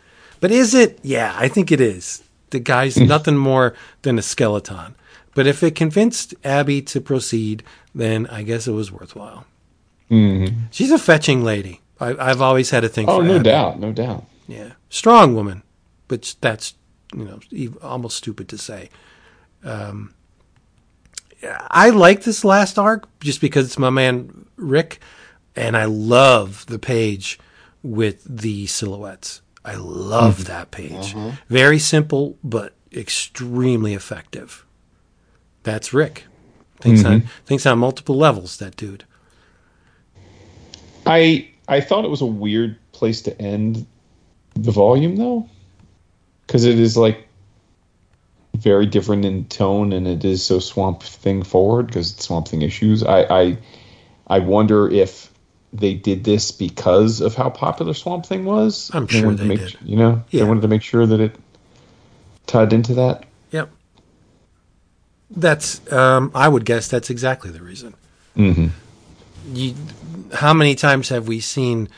But is it? Yeah, I think it is. The guy's nothing more than a skeleton. But if it convinced Abby to proceed, then I guess it was worthwhile. She's a fetching lady. I, I've always had a thing Oh, no Abby. doubt, no doubt. Yeah, strong woman, but that's you know almost stupid to say. Um, I like this last arc just because it's my man Rick, and I love the page with the silhouettes. I love mm-hmm. that page. Mm-hmm. Very simple, but extremely effective. That's Rick. Thinks on mm-hmm. thinks on multiple levels. That dude. I I thought it was a weird place to end the volume though, because it is like very different in tone, and it is so Swamp Thing forward because it's Swamp Thing issues. I I I wonder if they did this because of how popular Swamp Thing was. I'm sure they make, did. You know, Yeah. they wanted to make sure that it tied into that. Yep. That's um, I would guess that's exactly the reason. Mm-hmm. You, how many times have we seen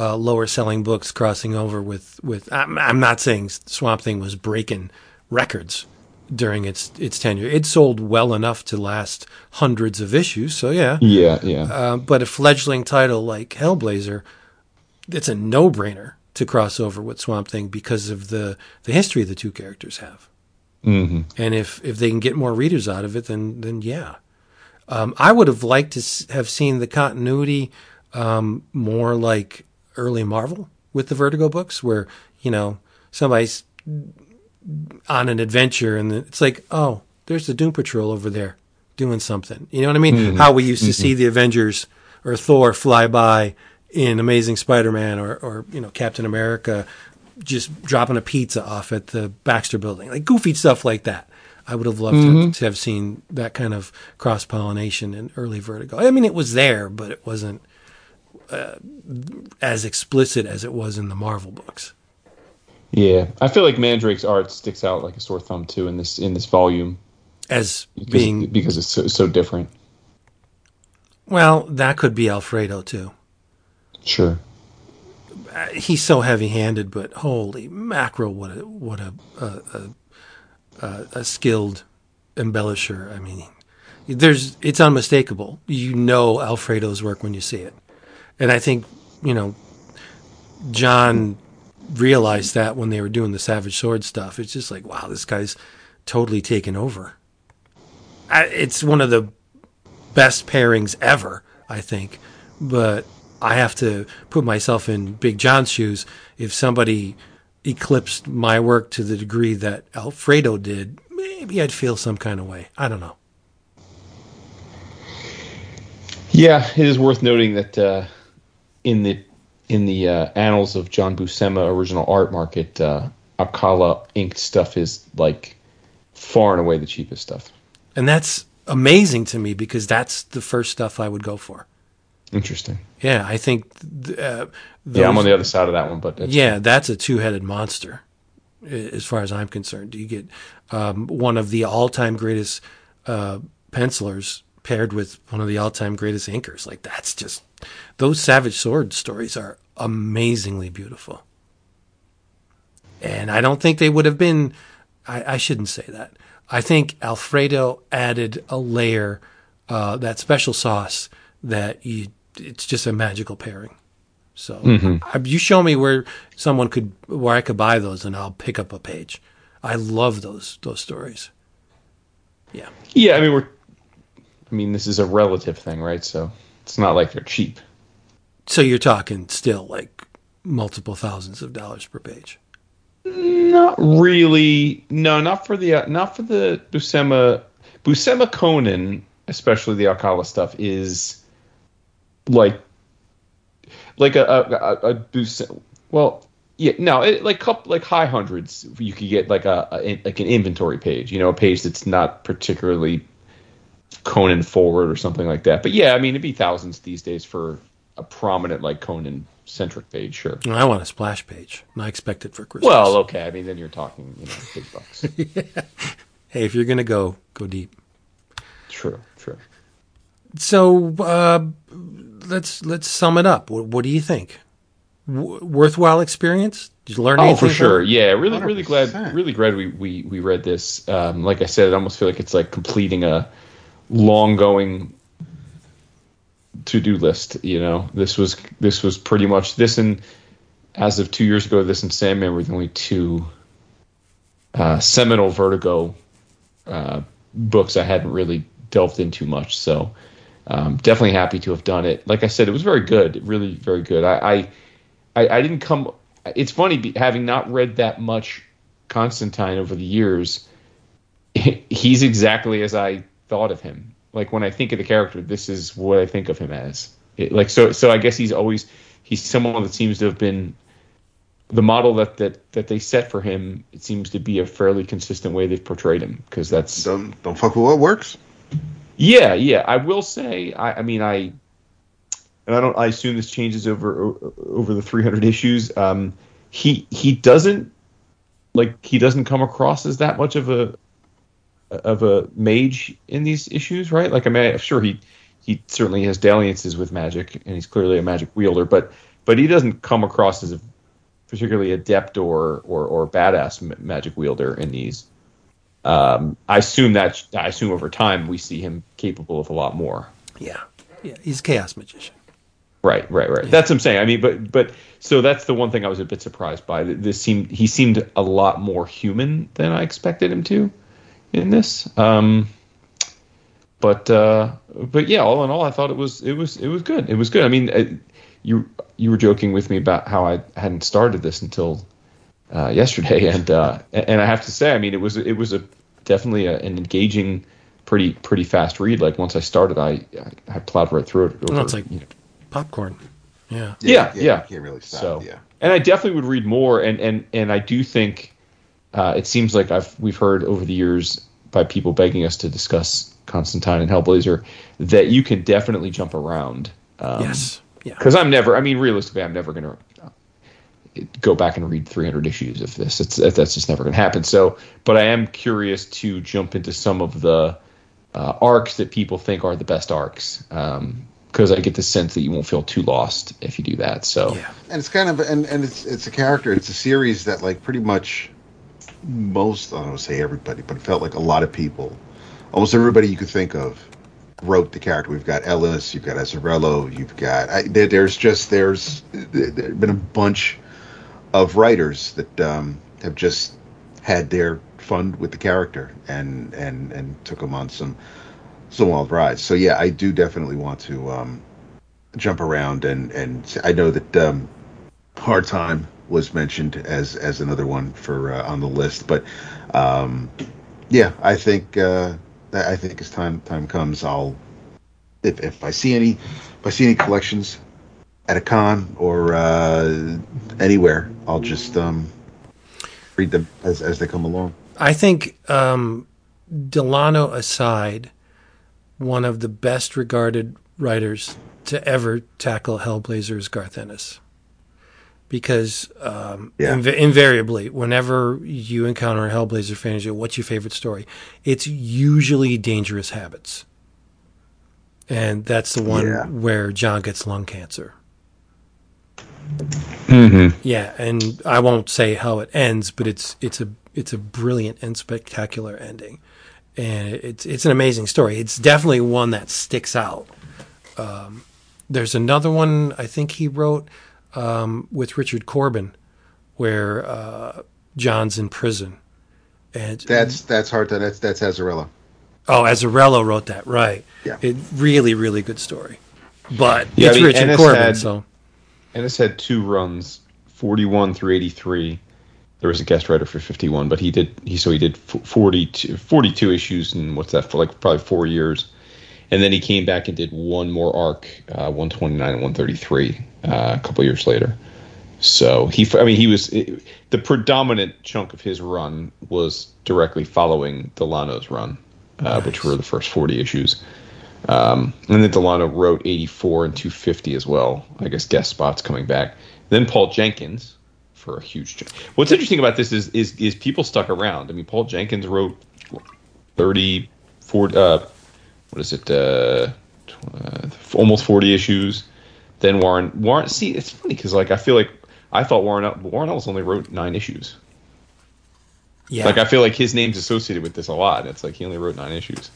uh, lower selling books crossing over with with? I'm, I'm not saying Swamp Thing was breaking records during its its tenure. It sold well enough to last hundreds of issues. So yeah. Yeah, yeah. Uh, but a fledgling title like Hellblazer, it's a no brainer to cross over with Swamp Thing because of the the history the two characters have. mm-hmm. And if if they can get more readers out of it, then then yeah. Um, I would have liked to have seen the continuity um, more like early Marvel with the Vertigo books, where you know somebody's on an adventure and it's like, oh, there's the Doom Patrol over there doing something. You know what I mean? Mm-hmm. How we used to mm-hmm. see the Avengers or Thor fly by in Amazing Spider-Man or or you know Captain America just dropping a pizza off at the Baxter building, like goofy stuff like that. I would have loved to, mm-hmm. to have seen that kind of cross pollination in early Vertigo. I mean, it was there, but it wasn't uh, as explicit as it was in the Marvel books. Yeah, I feel like Mandrake's art sticks out like a sore thumb too in this in this volume As because, being because it's so, so different. well, that could be Alfredo too. Sure. Uh, he's so heavy-handed, but holy mackerel, what a what a a, a, a, a skilled embellisher. I mean, there's it's unmistakable. You know Alfredo's work when you see it, and I think you know John realized that when they were doing the Savage Sword stuff. It's just like, wow, this guy's totally taken over. I, it's one of the best pairings ever, I think. But I have to put myself in Big John's shoes. If somebody eclipsed my work to the degree that Alfredo did, maybe I'd feel some kind of way. I don't know. Yeah, it is worth noting that uh, in the in the uh, annals of John Buscema original art market, uh, Alcala inked stuff is like far and away the cheapest stuff. And that's amazing to me because that's the first stuff I would go for. Interesting. Yeah, I think. th- Uh, Yeah, I'm on the other side of that one, but Yeah, that's a two-headed monster, as far as I'm concerned. You get um, one of the all-time greatest uh, pencilers paired with one of the all-time greatest inkers. Like that's just those Savage Sword stories are amazingly beautiful, and I don't think they would have been. I, I shouldn't say that. I think Alfredo added a layer, uh, that special sauce that you. It's just a magical pairing. So I- you show me where someone could where I could buy those, and I'll pick up a page. I love those those stories. Yeah, yeah. I mean, we're. I mean, this is a relative thing, right? So it's not like they're cheap. so you're talking still like multiple thousands of dollars per page. Not really. No, not for the uh, not for the Buscema Buscema Conan, especially the Alcala stuff is like like a a, a, a Buscema, well yeah no it, like couple like high hundreds you could get like a, a like an inventory page you know a page that's not particularly Conan forward or something like that but yeah I mean it'd be thousands these days for a prominent like Conan centric page sure I want a splash page. and I expect it for Christmas. well okay I mean then you're talking you know big bucks [LAUGHS] hey, if you're gonna go, go deep. true true So uh, let's let's sum it up. What, what do you think? W- worthwhile experience? Did you learn Oh, anything? for sure. from? Yeah, really, really glad, really glad we, we, we read this. Um, like I said, I almost feel like it's like completing a long going to do list. You know, this was this was pretty much this and as of two years ago, this and Sandman were the only two uh, seminal Vertigo uh, books I hadn't really delved into much. So um, definitely happy to have done it. Like I said, it was very good, really very good. I I, I, I didn't come. It's funny having not read that much Constantine over the years. [LAUGHS] He's exactly as I thought of him. Like when I think of the character, this is what I think of him as. It, like so, so I guess he's always he's someone that seems to have been the model that that that they set for him. It seems to be a fairly consistent way they've portrayed him because that's Don't don't fuck with what works. yeah, yeah. I will say, I, I mean, I, and I don't. I assume this changes over over the 300 issues. Um, he he doesn't like he doesn't come across as that much of a of a mage in these issues, right? Like, I mean, I'm sure he he certainly has dalliances with magic, and he's clearly a magic wielder, but but he doesn't come across as a particularly adept or or, or badass ma- magic wielder in these. Um, I assume that I assume over time we see him capable of a lot more. Yeah, yeah. He's a chaos magician. Right, right, right. That's what I'm saying. I mean, but but so that's the one thing I was a bit surprised by. This seemed he seemed a lot more human than I expected him to in this. Um, but uh, but yeah, all in all, I thought it was it was it was good. It was good. I mean, uh, you you were joking with me about how I hadn't started this until uh, yesterday, [LAUGHS] and uh, and I have to say, I mean, it was it was a definitely a, an engaging, pretty pretty fast read. Like once I started, I I, I plowed right through it. Well, it's like you know, popcorn. Yeah. yeah, yeah. You can't really stop. So, yeah. and I definitely would read more. And and and I do think uh, it seems like I've we've heard over the years by people begging us to discuss Constantine and Hellblazer that you can definitely jump around. Um, yes. Yeah. Because I'm never. I mean, realistically, I'm never going to go back and read 300 issues of this. It's that's just never going to happen. So, but I am curious to jump into some of the uh, arcs that people think are the best arcs. Because I get the sense that you won't feel too lost if you do that. So, Yeah. and it's kind of and and it's it's a character. It's a series that like pretty much most I don't want to say everybody, but it felt like a lot of people, almost everybody you could think of, wrote the character. We've got Ellis, you've got Azzarello, you've got I, there, there's just there's there been a bunch of writers that um, have just had their fun with the character and and and took them on some some wild rides. So yeah, I do definitely want to um, jump around and and I know that um, Hard Time was mentioned as as another one for uh, on the list, but um, yeah, I think uh, I think as time time comes, I'll if if I see any if I see any collections at a con or uh, anywhere, I'll just um, read them as as they come along. I think um, Delano aside, one of the best regarded writers to ever tackle Hellblazer is Garth Ennis. Because um, Yeah. inv- invariably, whenever you encounter a Hellblazer fan, you go, what's your favorite story? It's usually Dangerous Habits. And that's the one Yeah. where John gets lung cancer. Mm-hmm. Yeah, and I won't say how it ends, but it's it's a it's a brilliant and spectacular ending, and it's it's an amazing story. It's definitely one that sticks out. Um, there's another one I think he wrote um, with Richard Corbin, where uh, John's in prison, and That's that's hard to that's that's Azzarello. oh, Azzarello wrote that right. Yeah. it really really good story, but Yeah, I it's mean, Richard Ennis Corbin, had- so Ennis had two runs, 41 through 83. There was a guest writer for 51, but he did he so he did 42, 42 issues and what's that for like probably four years, and then he came back and did one more arc, uh, 129 and 133, uh, a couple years later. So he, I mean, he was it, the predominant chunk of his run was directly following Delano's run, uh, which were the first 40 issues. Um, and then Delano wrote 84 and 250 as well. I guess guest spots coming back. Then Paul Jenkins for a huge. Ch- What's interesting about this is is is people stuck around. I mean, Paul Jenkins wrote 30, 40, uh, what is it? Uh, tw- uh, almost 40 issues. Then Warren Warren. See, it's funny because like I feel like I thought Warren Warren Ellis only wrote nine issues. yeah, Like I feel like his name's associated with this a lot. It's like he only wrote nine issues,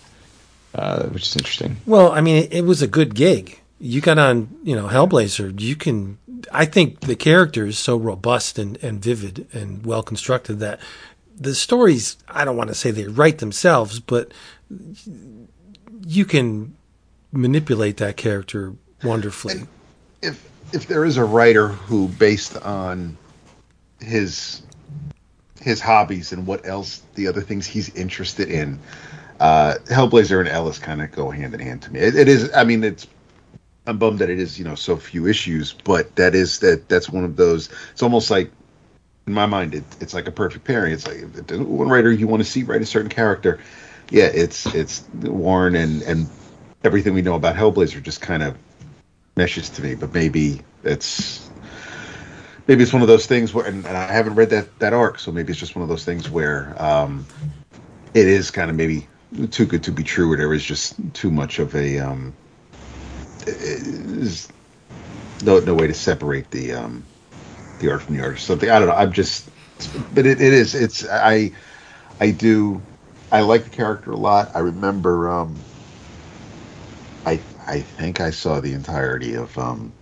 uh, which is interesting. Well, I mean, it, it was a good gig. You got on, you know, Hellblazer. You can. I think the character is so robust and, and vivid and well constructed that the stories. I don't want to say they write themselves, but you can manipulate that character wonderfully. if if there is a writer who based on his his hobbies and what else the other things he's interested in uh hellblazer and ellis kind of go hand in hand to me it, it is i mean it's i'm bummed that it is you know so few issues but that is that that's one of those it's almost like in my mind it, it's like a perfect pairing it's like one writer you want to see write a certain character yeah it's it's warren and and everything we know about hellblazer just kind of meshes to me, but maybe it's maybe it's one of those things where, and, and I haven't read that that arc, so maybe it's just one of those things where um, it is kind of maybe too good to be true, or there is just too much of a um, no no way to separate the um, the art from the artist. Something I don't know. I'm just, but it, it is. It's I I do I like the character a lot. I remember. Um, I I think I saw the entirety of um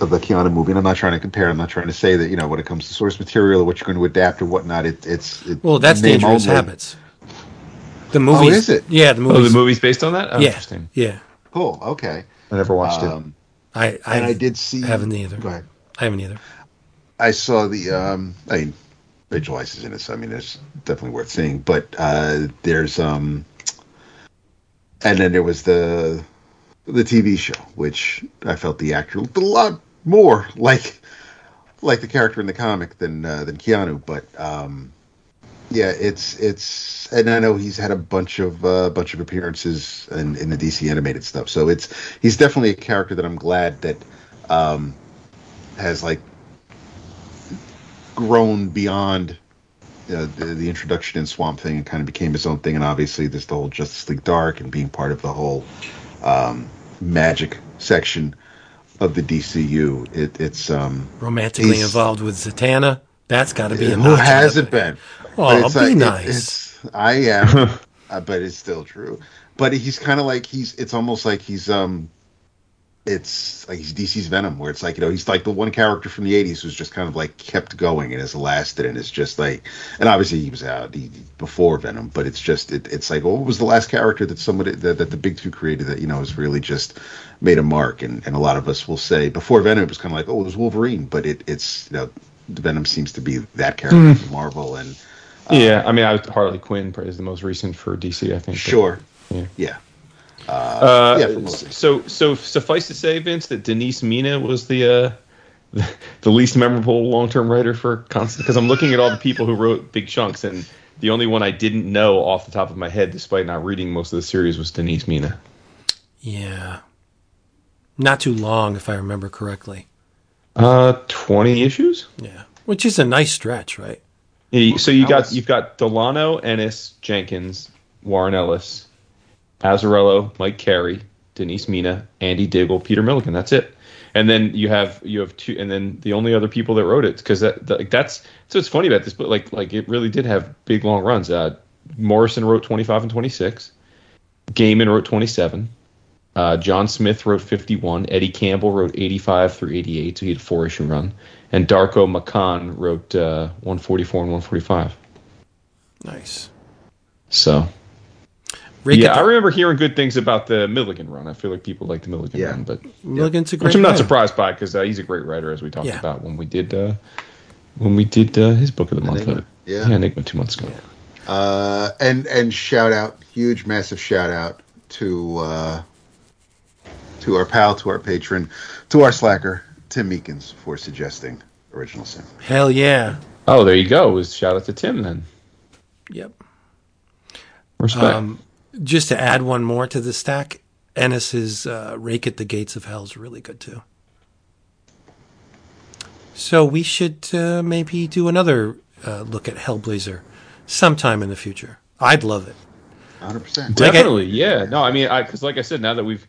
of the Keanu movie, and I'm not trying to compare. I'm not trying to say that you know when it comes to source material or what you're going to adapt or whatnot. It, it's it, Well, that's Dangerous only. Habits. The movie is it? Yeah, the movie. Oh, the movie's based on that. Oh, yeah, Interesting. yeah. Cool. Okay. I never watched it. Um, I I, and I did see. haven't either. Go ahead. I haven't either. I saw the. Um, I mean, Is in it, so I mean, it's definitely worth seeing. But uh, there's um, and then there was the the TV show, which I felt the actor looked a lot more [LAUGHS] like like the character in the comic than uh, than Keanu. But um, yeah, it's it's, and I know he's had a bunch of uh, bunch of appearances in, in the DC animated stuff. So it's he's definitely a character that I'm glad that um, has like grown beyond uh, the, the introduction in Swamp Thing and kind of became his own thing. And obviously, there's the whole Justice League Dark and being part of the whole um, magic section of the DCU. It, it's um, Romantically involved with Zatanna. That's got to be a who hasn't been? Oh, But it's be like- it- nice. it's, I am, [LAUGHS] uh, but it's still true. But he's kind of like he's. It's almost like he's um. It's like he's DC's Venom, where it's like you know he's like the one character from the '80s who's just kind of like kept going and has lasted, and it's just like, and obviously he was out he, before Venom, but it's just it, it's like, oh, well, what was the last character that somebody that, that the big two created that you know has really just made a mark, and and a lot of us will say before Venom it was kind of like, oh, it was Wolverine, but it it's you know Venom seems to be that character hmm. from Marvel, and yeah, um, I mean, I was Harley Quinn is the most recent for DC, I think. but- sure, Yeah. yeah. Uh, Yeah, so so suffice to say, Vince, that Denise Mina was the uh, the, [LAUGHS] the least memorable long term writer for Constant. Because I'm looking at all the people who wrote big chunks, and The only one I didn't know off the top of my head, despite not reading most of the series, was Denise Mina. Yeah. Not too long, if I remember correctly. Uh, twenty issues. Yeah. Which is a nice stretch, right? Yeah, so you got you've got Delano, Ennis, Jenkins, Warren Ellis, Azzarello, Mike Carey, Denise Mina, Andy Diggle, Peter Milligan. That's it. And then you have you have two, and then the only other people that wrote it because that, that's so it's funny about this, but like like it really did have big long runs. Uh, Morrison wrote twenty five and twenty six. Gaiman wrote twenty seven. Uh, John Smith wrote 51. Eddie Campbell wrote 85 through 88, so he had a four issue run. And Darko Macan wrote uh, 144 and 145. Nice. So, Rake yeah, at I remember hearing good things about the Milligan run. I feel like people like the Milligan Yeah. run, but Milligan's a great which I'm not man. surprised by because uh, he's a great writer, as we talked Yeah. about when we did uh, when we did uh, his book of the month. Enigma. uh, Yeah. yeah, Enigma two months ago. Uh, and and shout out, huge, massive shout out to uh, to our pal, to our patron, to our slacker, Tim Meekins for suggesting Original Sin. Hell yeah. Oh, there you go. Was shout out to Tim then. Yep. Respect. Um, just to add one more to the stack, Ennis's uh, Rake at the Gates of Hell is really good too. So we should uh, maybe do another uh, look at Hellblazer sometime in the future. I'd love it. 100%. like I- Definitely, yeah. No, I mean, I because like I said, now that we've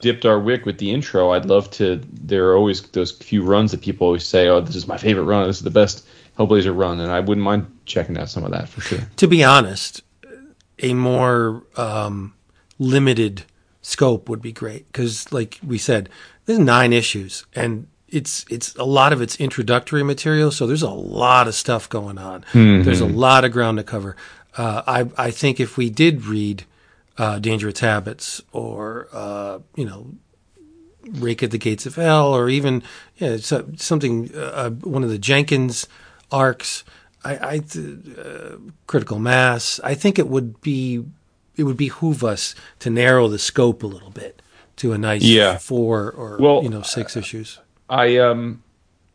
dipped our wick with the intro, I'd love to. There are always those few runs that people always say, "Oh, this is my favorite run. This is the best Hellblazer run," and I wouldn't mind checking out some of that for sure. To be honest, a more um, limited scope would be great because, like we said, there's nine issues and. It's it's a lot of it's introductory material, so there's a lot of stuff going on. There's a lot of ground to cover. Uh, I I think if we did read uh, Dangerous Habits or uh, you know Rake at the Gates of Hell, or even yeah, so, something uh, one of the Jenkins arcs. I, I uh, critical mass. I think it would be it would behoove us to narrow the scope a little bit to a nice Yeah. four or Well, you know six issues. I um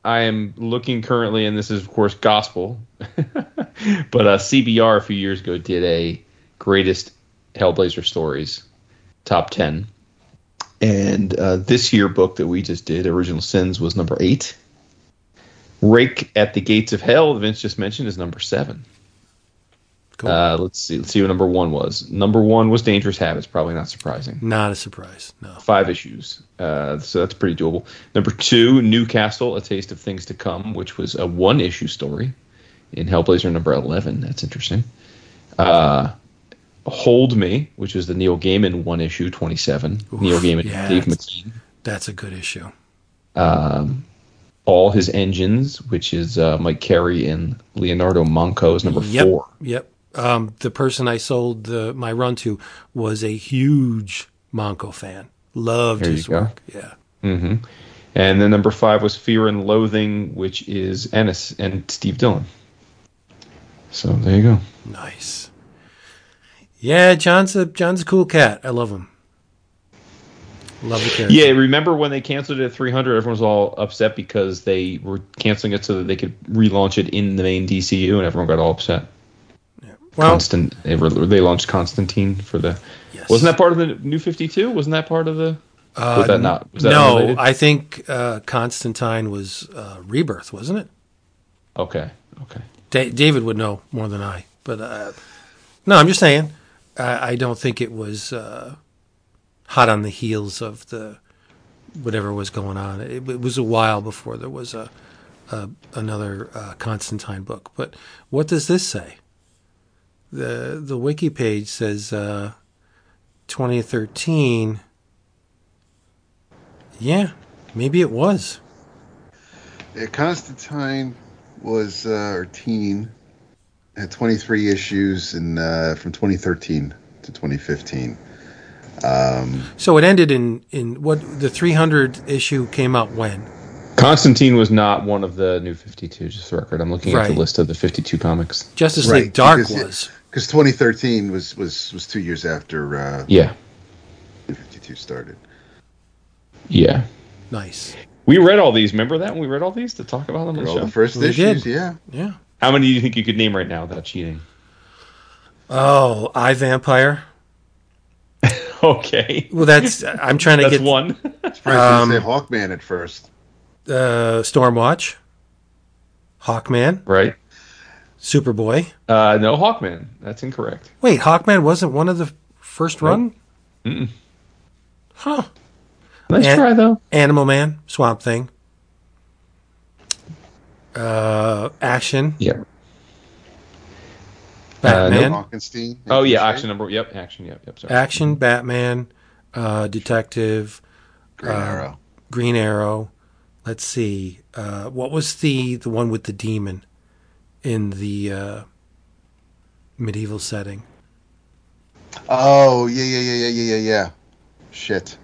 I am looking currently, and this is of course gospel, [LAUGHS] but uh, CBR a few years ago did a greatest Hellblazer stories top ten, and uh, this year book that we just did, Original Sins, was number eight. Rake at the Gates of Hell, that Vince just mentioned, is number seven. Cool. Uh, let's see. Let's see what number one was. Number one was Dangerous Habits. Probably not surprising. Not a surprise. No. Five issues. Uh, so that's pretty doable. Number two, Newcastle: A Taste of Things to Come, which was a one-issue story in Hellblazer number eleven. That's interesting. Uh, Hold Me, which is the Neil Gaiman one issue, twenty-seven. Neil Gaiman, yeah, Dave it's- McKean. That's a good issue. All His Engines, which is uh, Mike Carey and Leonardo Manco, is number Yep. four. Yep. Um, the person I sold the, my run to was a huge Manco fan. Loved There his go. work. Yeah. And then number five was Fear and Loathing, which is Ennis and Steve Dillon. So there you go. Nice. Yeah, John's a John's a cool cat. I love him. Love the character. Yeah, remember when they canceled it at 300? Everyone was all upset because they were canceling it so that they could relaunch it in the main DCU, and everyone got all upset. Well, Constant, they, were, they launched Constantine for the. Yes. Wasn't that part of the New 52? Wasn't that part of the? was that not? Was that no, unrelated? I think uh, Constantine was uh, Rebirth, wasn't it? Okay, okay. Da- David would know more than I, but uh, no, I'm just saying. I, I don't think it was uh, hot on the heels of the whatever was going on. It, it was a while before there was a, a another uh, Constantine book. But what does this say? the The wiki page says uh, 2013. Yeah, maybe it was. Yeah, Constantine was uh, or teen had 23 issues in uh, from 2013 to 2015. So it ended in in what the 300 issue came out when? Constantine was not one of the New 52, just for the record. I'm looking at the list of the 52 comics. Justice Right, League Dark because was. Because 2013 was was was two years after uh, Yeah, 52 started. yeah. Nice. We read all these. Remember that when we read all these to talk about them on the all show? the first We issues, did. yeah. Yeah. How many do you think you could name right now without cheating? Oh, I Vampire. [LAUGHS] Okay, Well, that's I'm trying to that's get one. I was going to Um, say Hawkman at first. uh, Stormwatch, Hawkman, right? Superboy. Uh, no, Hawkman. That's incorrect. Wait, Hawkman wasn't one of the first run. Mm-mm. Huh. Nice And- try though. Animal Man, Swamp Thing. Uh, action, Yeah. Batman, Frankenstein. Oh yeah, action number. Yep, action. Yep, yep. Sorry. action, Batman, uh, Detective, Green uh, Arrow. Green Arrow. Let's see. Uh, what was the the one with the demon in the uh, medieval setting? Oh yeah, yeah, yeah, yeah, yeah, yeah, yeah. Shit.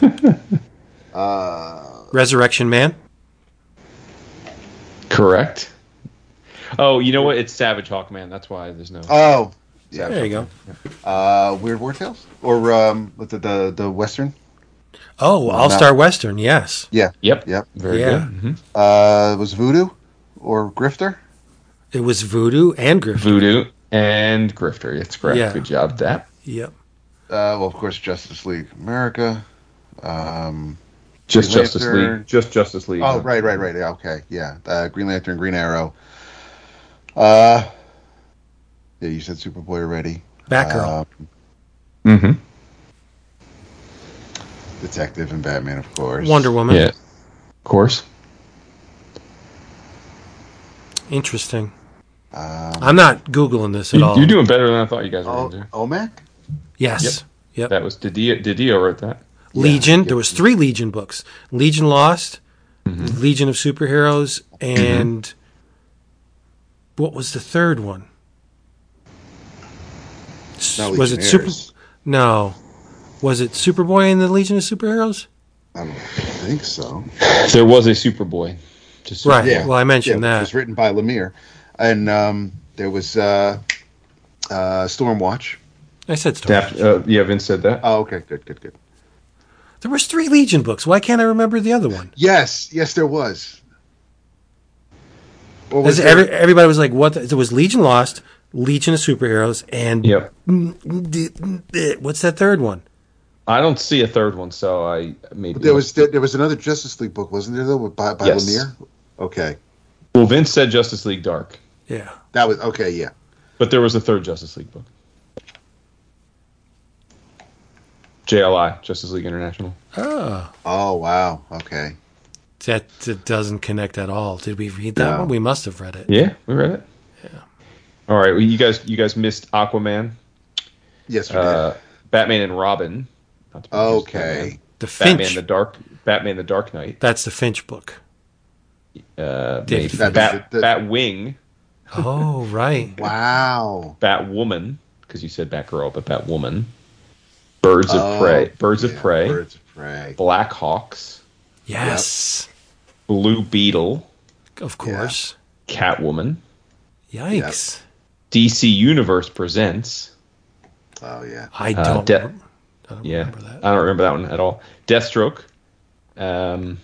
[LAUGHS] uh, Resurrection Man. Correct. Oh, you know what? It's Savage Hawkman. That's why there's no. oh, yeah. There you go. Uh, Weird War Tales or um, with the the, the western. Oh, All that- Star Western. Yes. Yeah, Yep. Yep. Very Yeah. good. Mhm. uh, was Voodoo or Grifter? It was Voodoo and Griffin. Voodoo and Grifter. That's correct. Yeah. Good job, that. Yep. Uh, well, of course, Justice League America. Um, Just Green Justice Lantern. League. Just Justice League. oh, right, right, right. Yeah, okay, yeah. Uh, Green Lantern, Green Arrow. Uh, yeah, you said Superboy already. Batgirl. Um, Mm-hmm. Detective and Batman, of course. Wonder Woman. Yeah. Of course. Interesting. Um, I'm not googling this at all. You're doing better than I thought you guys were o- going to do. Omac? Yes. Yep. That was DiDio. DiDio wrote that. Legion. yeah. There was three Legion books. Legion Lost, Mm-hmm. Legion of Superheroes, and what was the third one? Not was it Super? No. Was it Superboy and the Legion of Superheroes? I don't think so. There was a Superboy. Just Right. Yeah. Well, I mentioned yeah, It was written by Lemire, and um, there was uh, uh, Stormwatch. I said Stormwatch. Daft, uh, yeah, Vince said that. Oh, okay, good, good, good. There was three Legion books. Why can't I remember the other one? Yes, yes, there was. Or was every, everybody was like, "What?" the- there was Legion Lost, Legion of Superheroes, and Yep. Mm, mm, mm, what's that third one? I don't see a third one, so I maybe there was there, there was another Justice League book, wasn't there? Though by, by Yes. Lemire. Okay, Well, Vince said Justice League Dark, Yeah. that was okay. Yeah, but there was a third Justice League book. JLI, Justice League International. Oh, Oh wow. Okay. That, that doesn't connect at all. Did we read that No. one? We must have read it. Yeah, we read it. Yeah. All right, well, you guys, you guys missed Aquaman, Yes, we uh, Batman and Robin. Not to did. confuse Okay. The Batman. Finch. Batman the Dark, Batman the Dark Knight. That's the Finch book. Uh, David maybe. Finch. Bat, The- the- Batwing, Oh, right. [LAUGHS] Wow. Batwoman, because you said Batgirl, but Batwoman. Birds of Oh, Prey, Birds of Prey, Birds of Prey. Black Hawks, Yes. Blue Beetle, Of course. Catwoman. Yikes. DC Universe presents. Oh yeah. I Uh, don't, de- I don't Yeah, remember that. I don't remember that one at all. Deathstroke, um,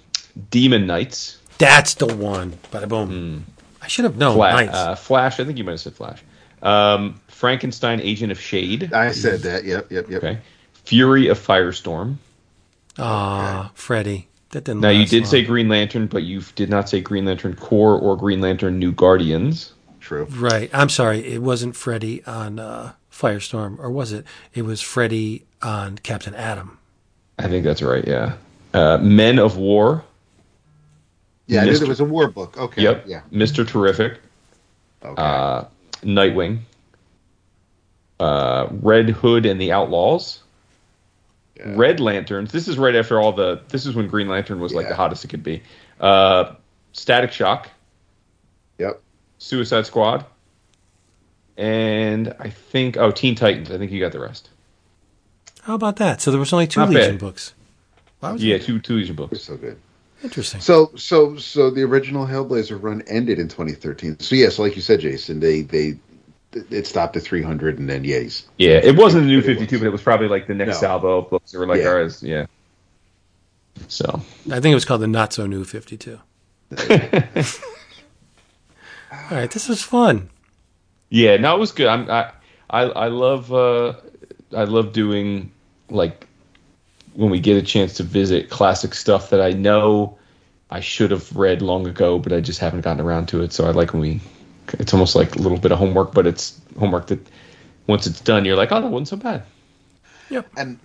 Demon Knights, That's the one. Bada boom. I should have known. Fla- uh, Flash. I think you might have said Flash. Um, Frankenstein, Agent of Shade. I said that. Yep. Yep. Yep. Okay. Fury of Firestorm. Ah, Freddy. That didn't Now you did long. say Green Lantern, but you did not say Green Lantern Corps or Green Lantern New Guardians. True. Right. I'm sorry. It wasn't Freddy on uh, Firestorm, or was it? It was Freddy on Captain Atom. I think that's right. Yeah. Uh, Men of War. Yeah, I knew there was a war book. Okay. Yep. Yeah. Mister Terrific. Okay. Uh, Nightwing. Uh, Red Hood and the Outlaws. Yeah. Red Lanterns. This is right after all the. This is when Green Lantern was like the hottest it could be. Uh, Static Shock, Yep. Suicide Squad, and I think oh Teen Titans. I think you got the rest. How about that? So there was only two Not Legion bad. books. Why was Yeah, it? two two Legion books. So good. Interesting. So so so the original Hellblazer run ended in 2013. So yes, like you said, Jason, they they it stopped at 300, and then yeah, Yeah, it wasn't the new Fifty Two, but it was probably like the next No. salvo of books that were like Yeah. ours. Yeah. So I think it was called the Not So New 52. [LAUGHS] All right, this was fun. yeah, no, it was good. I'm, I I I love uh, I love doing like when we get a chance to visit classic stuff that I know I should have read long ago, but I just haven't gotten around to it. So I like when we. It's almost like a little bit of homework, but it's homework that once it's done, you're like, oh, that wasn't so bad. Yeah. And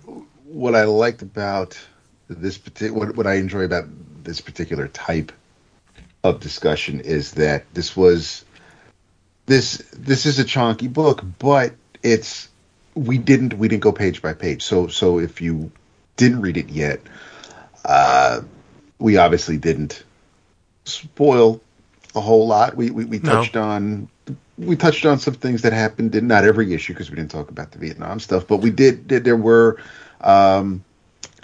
what I liked about this particular, what, what I enjoy about this particular type of discussion is that this was this this is a chunky book, but it's we didn't we didn't go page by page. So so if you didn't read it yet, uh, we obviously didn't spoil a whole lot. We we, we No. touched on we touched on some things that happened in not every issue because we didn't talk about the Vietnam stuff, but we did. did there were um,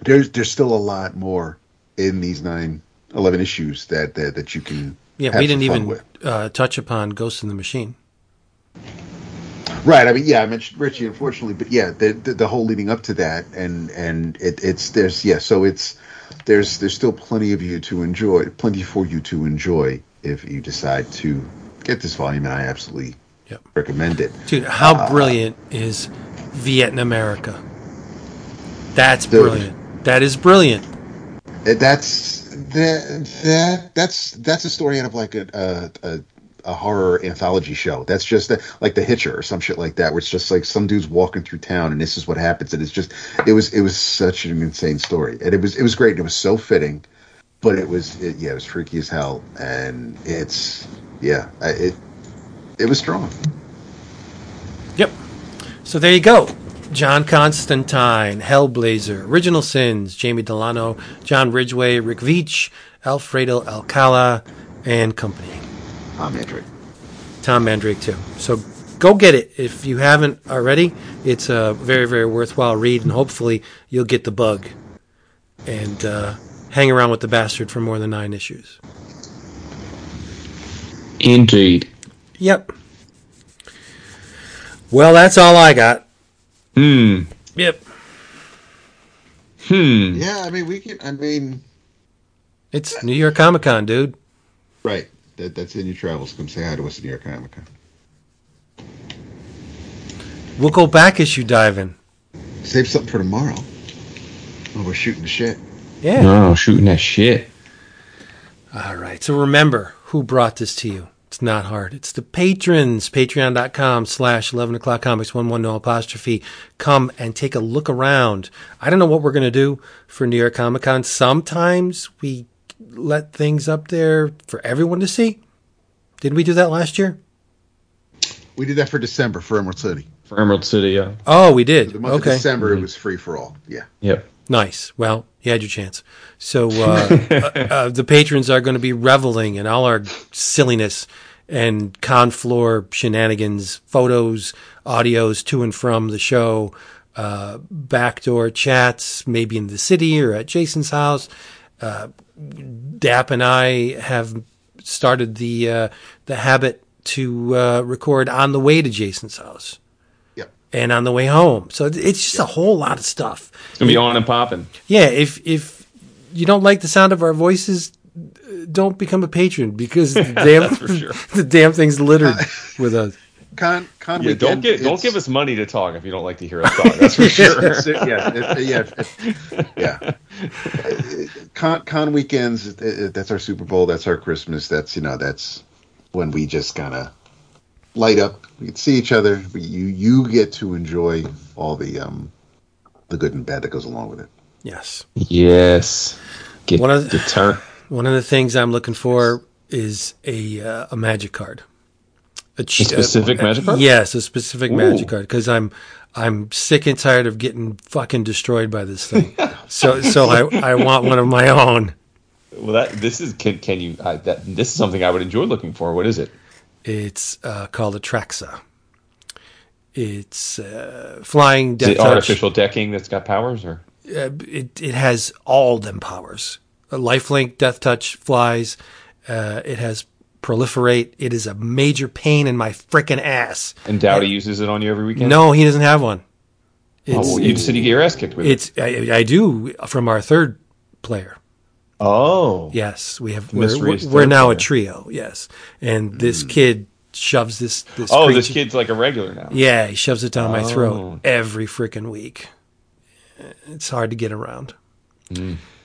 there's there's still a lot more in these nine, 11 issues that that, that you can Yeah, we didn't even uh, touch upon Ghost in the Machine. Right. I mean, yeah, I mentioned Richie, unfortunately, but yeah, the, the the whole leading up to that, and and it, it's there's yeah, so it's there's there's still plenty of you to enjoy, plenty for you to enjoy if you decide to get this volume, and I absolutely Yep. recommend it. Dude, how Uh, brilliant is Vietnam America? That's Dude. brilliant. That is brilliant. Uh, That's that that that's that's a story out of like a a, a, horror anthology show. That's just a, like The Hitcher or some shit like that, where it's just like some dude's walking through town and this is what happens, and it's just it was it was such an insane story, and it was it was great, and it was so fitting, but it was it, yeah, it was freaky as hell, and it's yeah, I- it it was strong. Yep. So there you go. John Constantine, Hellblazer, Original Sins, Jamie Delano, John Ridgway, Rick Veitch, Alfredo Alcala, and company. Tom Mandrake. Tom Mandrake too. So go get it if you haven't already. It's a very very worthwhile read, and hopefully you'll get the bug and uh, hang around with the bastard for more than nine issues. Indeed. Yep. Well, that's all I got. Hmm. Yep. Hmm. Yeah, I mean we can. I mean, It's New York Comic Con, dude. right. That that's in your travels. Come say hi to us at New York Comic Con. We'll go back issue diving. Save something for tomorrow. Oh, we're shooting the shit. Yeah. Oh, shooting that shit. All right. So remember who brought this to you. It's not hard. It's the patrons. Patreon.com slash 11 o'clock comics, one one no apostrophe. Come and take a look around. I don't know what we're going to do for New York Comic Con. Sometimes we let things up there for everyone to see. Didn't we do that last year? We did that for December for Emerald City. For Emerald City, yeah. Oh, we did. The month Okay. of December, it mm-hmm. was free for all. Yeah. Yep. Nice. Well, you had your chance. So [LAUGHS] uh, uh, uh, the patrons are going to be reveling in all our silliness and con floor shenanigans, photos, audios to and from the show, uh, backdoor chats, maybe in the city or at Jason's house. Uh, Dap and I have started the uh, the habit to uh, record on the way to Jason's house. And on the way home. So it's just a whole lot of stuff. It's gonna be on and popping. Yeah, if if you don't like the sound of our voices, uh, don't become a patron because [LAUGHS] the damn sure. [LAUGHS] the damn thing's littered with us. Con Con Yeah, don't give don't give us money to talk if you don't like to hear us talk. That's for [LAUGHS] sure. That's it, yeah, it- yeah, it- yeah. Con Con weekends. it- it- That's our Super Bowl. That's our Christmas. That's you know that's when we just kind of light up. We can see each other. We, you you get to enjoy all the um the good and bad that goes along with it. Yes. Yes. Get, One of the- [LAUGHS] get. One of the things I'm looking for is a uh, a magic card. A, ch- specific uh, magic card? Yes, a specific Ooh. magic card because I'm I'm sick and tired of getting fucking destroyed by this thing. [LAUGHS] so so I I want one of my own. Well, that this is can can you I, that this is something I would enjoy looking for. What is it? It's uh, called Atraxa. It's uh, flying Is death it touch. artificial decking that's got powers or? uh, it it has all them powers. A lifelink, death touch, flies. Uh, it has proliferate. It is a major pain in my freaking ass. And Dowdy uses it on you every weekend. No, he doesn't have one. oh, It's, well, you said you get your ass kicked with it. it's I, I do from our third player. Oh, Yes, we have. We're, we're, we're now a trio. Yes, and this kid shoves this. this Oh, this kid's like a regular now. Yeah, he shoves it down my Oh. throat every freaking week. It's hard to get around.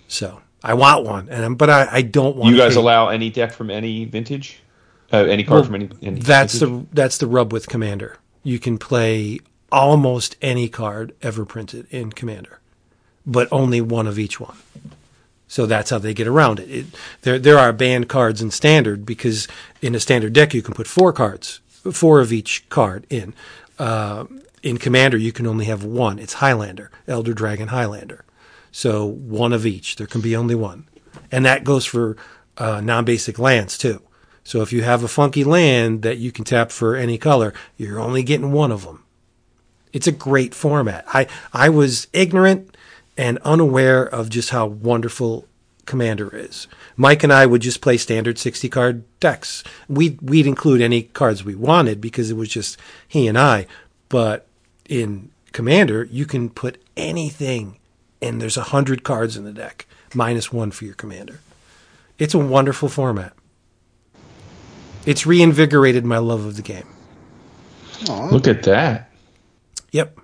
So I want one, and I'm, but I, I don't want. Mm. You guys pay. allow any deck from any vintage? Uh, any card Well, from any? any That's vintage? the that's the rub with Commander. You can play almost any card ever printed in Commander, but only one of each one. So that's how they get around it. it there there are banned cards in Standard because in a Standard deck you can put four cards, four of each card in. Uh, in Commander you can only have one. It's Highlander, Elder Dragon Highlander. So one of each. There can be only one, and that goes for uh, non-basic lands too. So if you have a funky land that you can tap for any color, you're only getting one of them. It's a great format. I I was ignorant and unaware of just how wonderful Commander is. Mike and I would just play standard 60 card decks. We'd, we'd include any cards we wanted because it was just he and I. But in Commander, you can put anything, and there's a hundred cards in the deck, minus one for your Commander. It's a wonderful format. It's reinvigorated my love of the game. Aw. Look at that. Yep.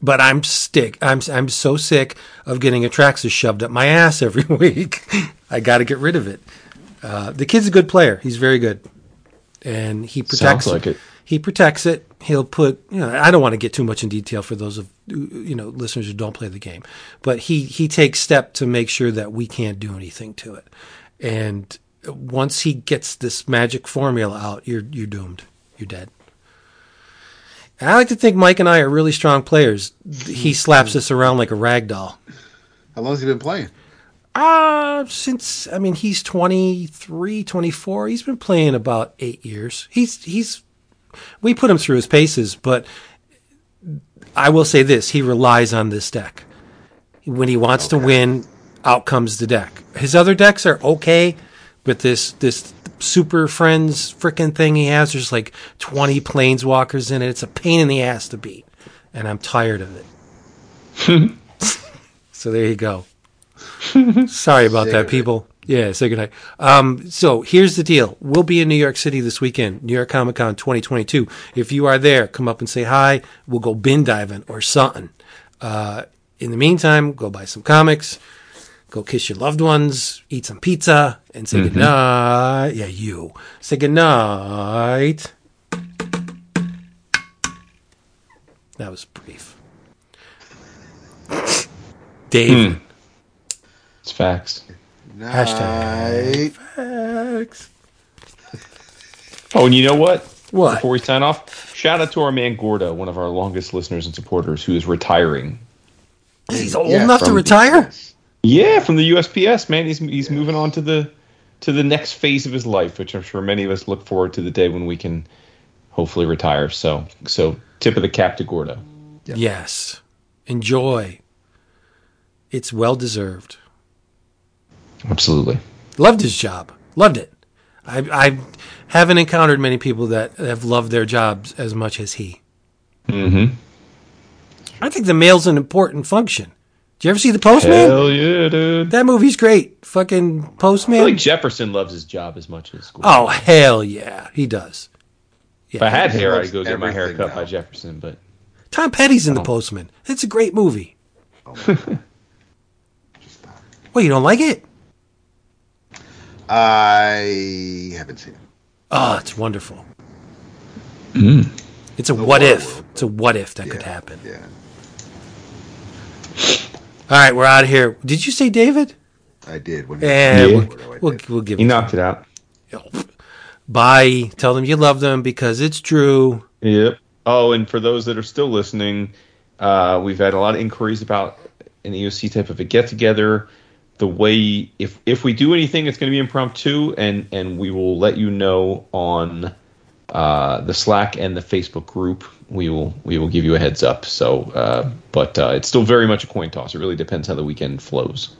But I'm stick. I'm I'm so sick of getting Atraxas shoved up my ass every [LAUGHS] week. I got to get rid of it. Uh, the kid's a good player. He's very good, and he protects. Sounds like it. He protects it. He'll put. You know, I don't want to get too much in detail for those of you know listeners who don't play the game, but he he takes step to make sure that we can't do anything to it. And once he gets this magic formula out, you're you're doomed. You're dead. I like to think Mike and I are really strong players. He slaps us around like a rag doll. How long has he been playing? Uh, since, I mean, he's 23, 24. He's been playing about eight years. He's, he's, we put him through his paces, but I will say this he relies on this deck. When he wants to win, out comes the deck. His other decks are okay, but this, this super friends freaking thing he has, there's like 20 planeswalkers in it. It's a pain in the ass to beat, and I'm tired of it. [LAUGHS] so there you go. Sorry about that, people. Yeah, say goodnight. Um, so here's the deal. We'll be in New York City this weekend, New York Comic Con 2022. If you are there, come up and say hi. We'll go bin diving or something. Uh, in the meantime, go buy some comics, go kiss your loved ones, eat some pizza, and say mm-hmm. goodnight. Yeah, you. Say goodnight. That was brief. Dave. Hmm. It's facts. Hashtag. Night. Facts. Oh, and you know what? What? Before we sign off, shout out to our man Gordo, one of our longest listeners and supporters, who is retiring. He's old Yeah, enough to from- retire? Yeah, from the USPS, man. He's he's moving on to the to the next phase of his life, which I'm sure many of us look forward to the day when we can hopefully retire. So so tip of the cap to Gordo. Yes. Enjoy. It's well deserved. Absolutely. Loved his job. Loved it. I, I haven't encountered many people that have loved their jobs as much as he. Mm-hmm. I think the mail's an important function. Did you ever see The Postman? Hell yeah, dude. That movie's great. Fucking Postman. I think Jefferson loves his job as much as Gordo. oh, hell yeah. He does. if I had hair, I'd go get my hair everything cut by. Jefferson. But Tom Petty's in The Oh. Postman. It's a great movie. [LAUGHS] Well, you don't like it? I haven't seen it. Oh, it's wonderful. Mm. It's a The what if. world. It's a what if that could happen. Yeah. All right, we're out of here. Did you say David? I did. When Yeah, Yeah. we'll, we'll, we'll give he it. knocked it out. Bye. Tell them you love them because it's true. Yep. Oh, and for those that are still listening, uh, we've had a lot of inquiries about an EOC type of a get together. The way if if we do anything, it's going to be impromptu, and and we will let you know on uh, the Slack and the Facebook group. We will we will give you a heads up. So, uh, but uh, it's still very much a coin toss. It really depends how the weekend flows.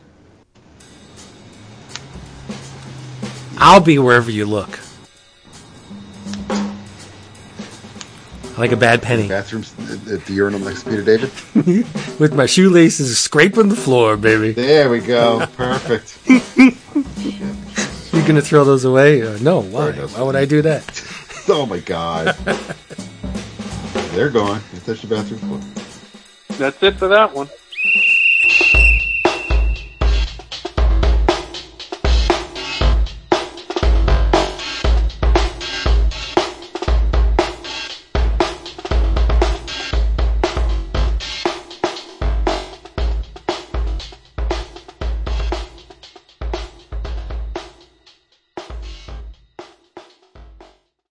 I'll be wherever you look. Like a bad penny. bathrooms at at the urinal next to Peter David. [LAUGHS] With my shoelaces scraping the floor, baby. There we go. Perfect. [LAUGHS] You're gonna throw those away? Uh, no, why? Why would I do that? [LAUGHS] oh my god. They're gone. I touched the bathroom floor. That's it for that one.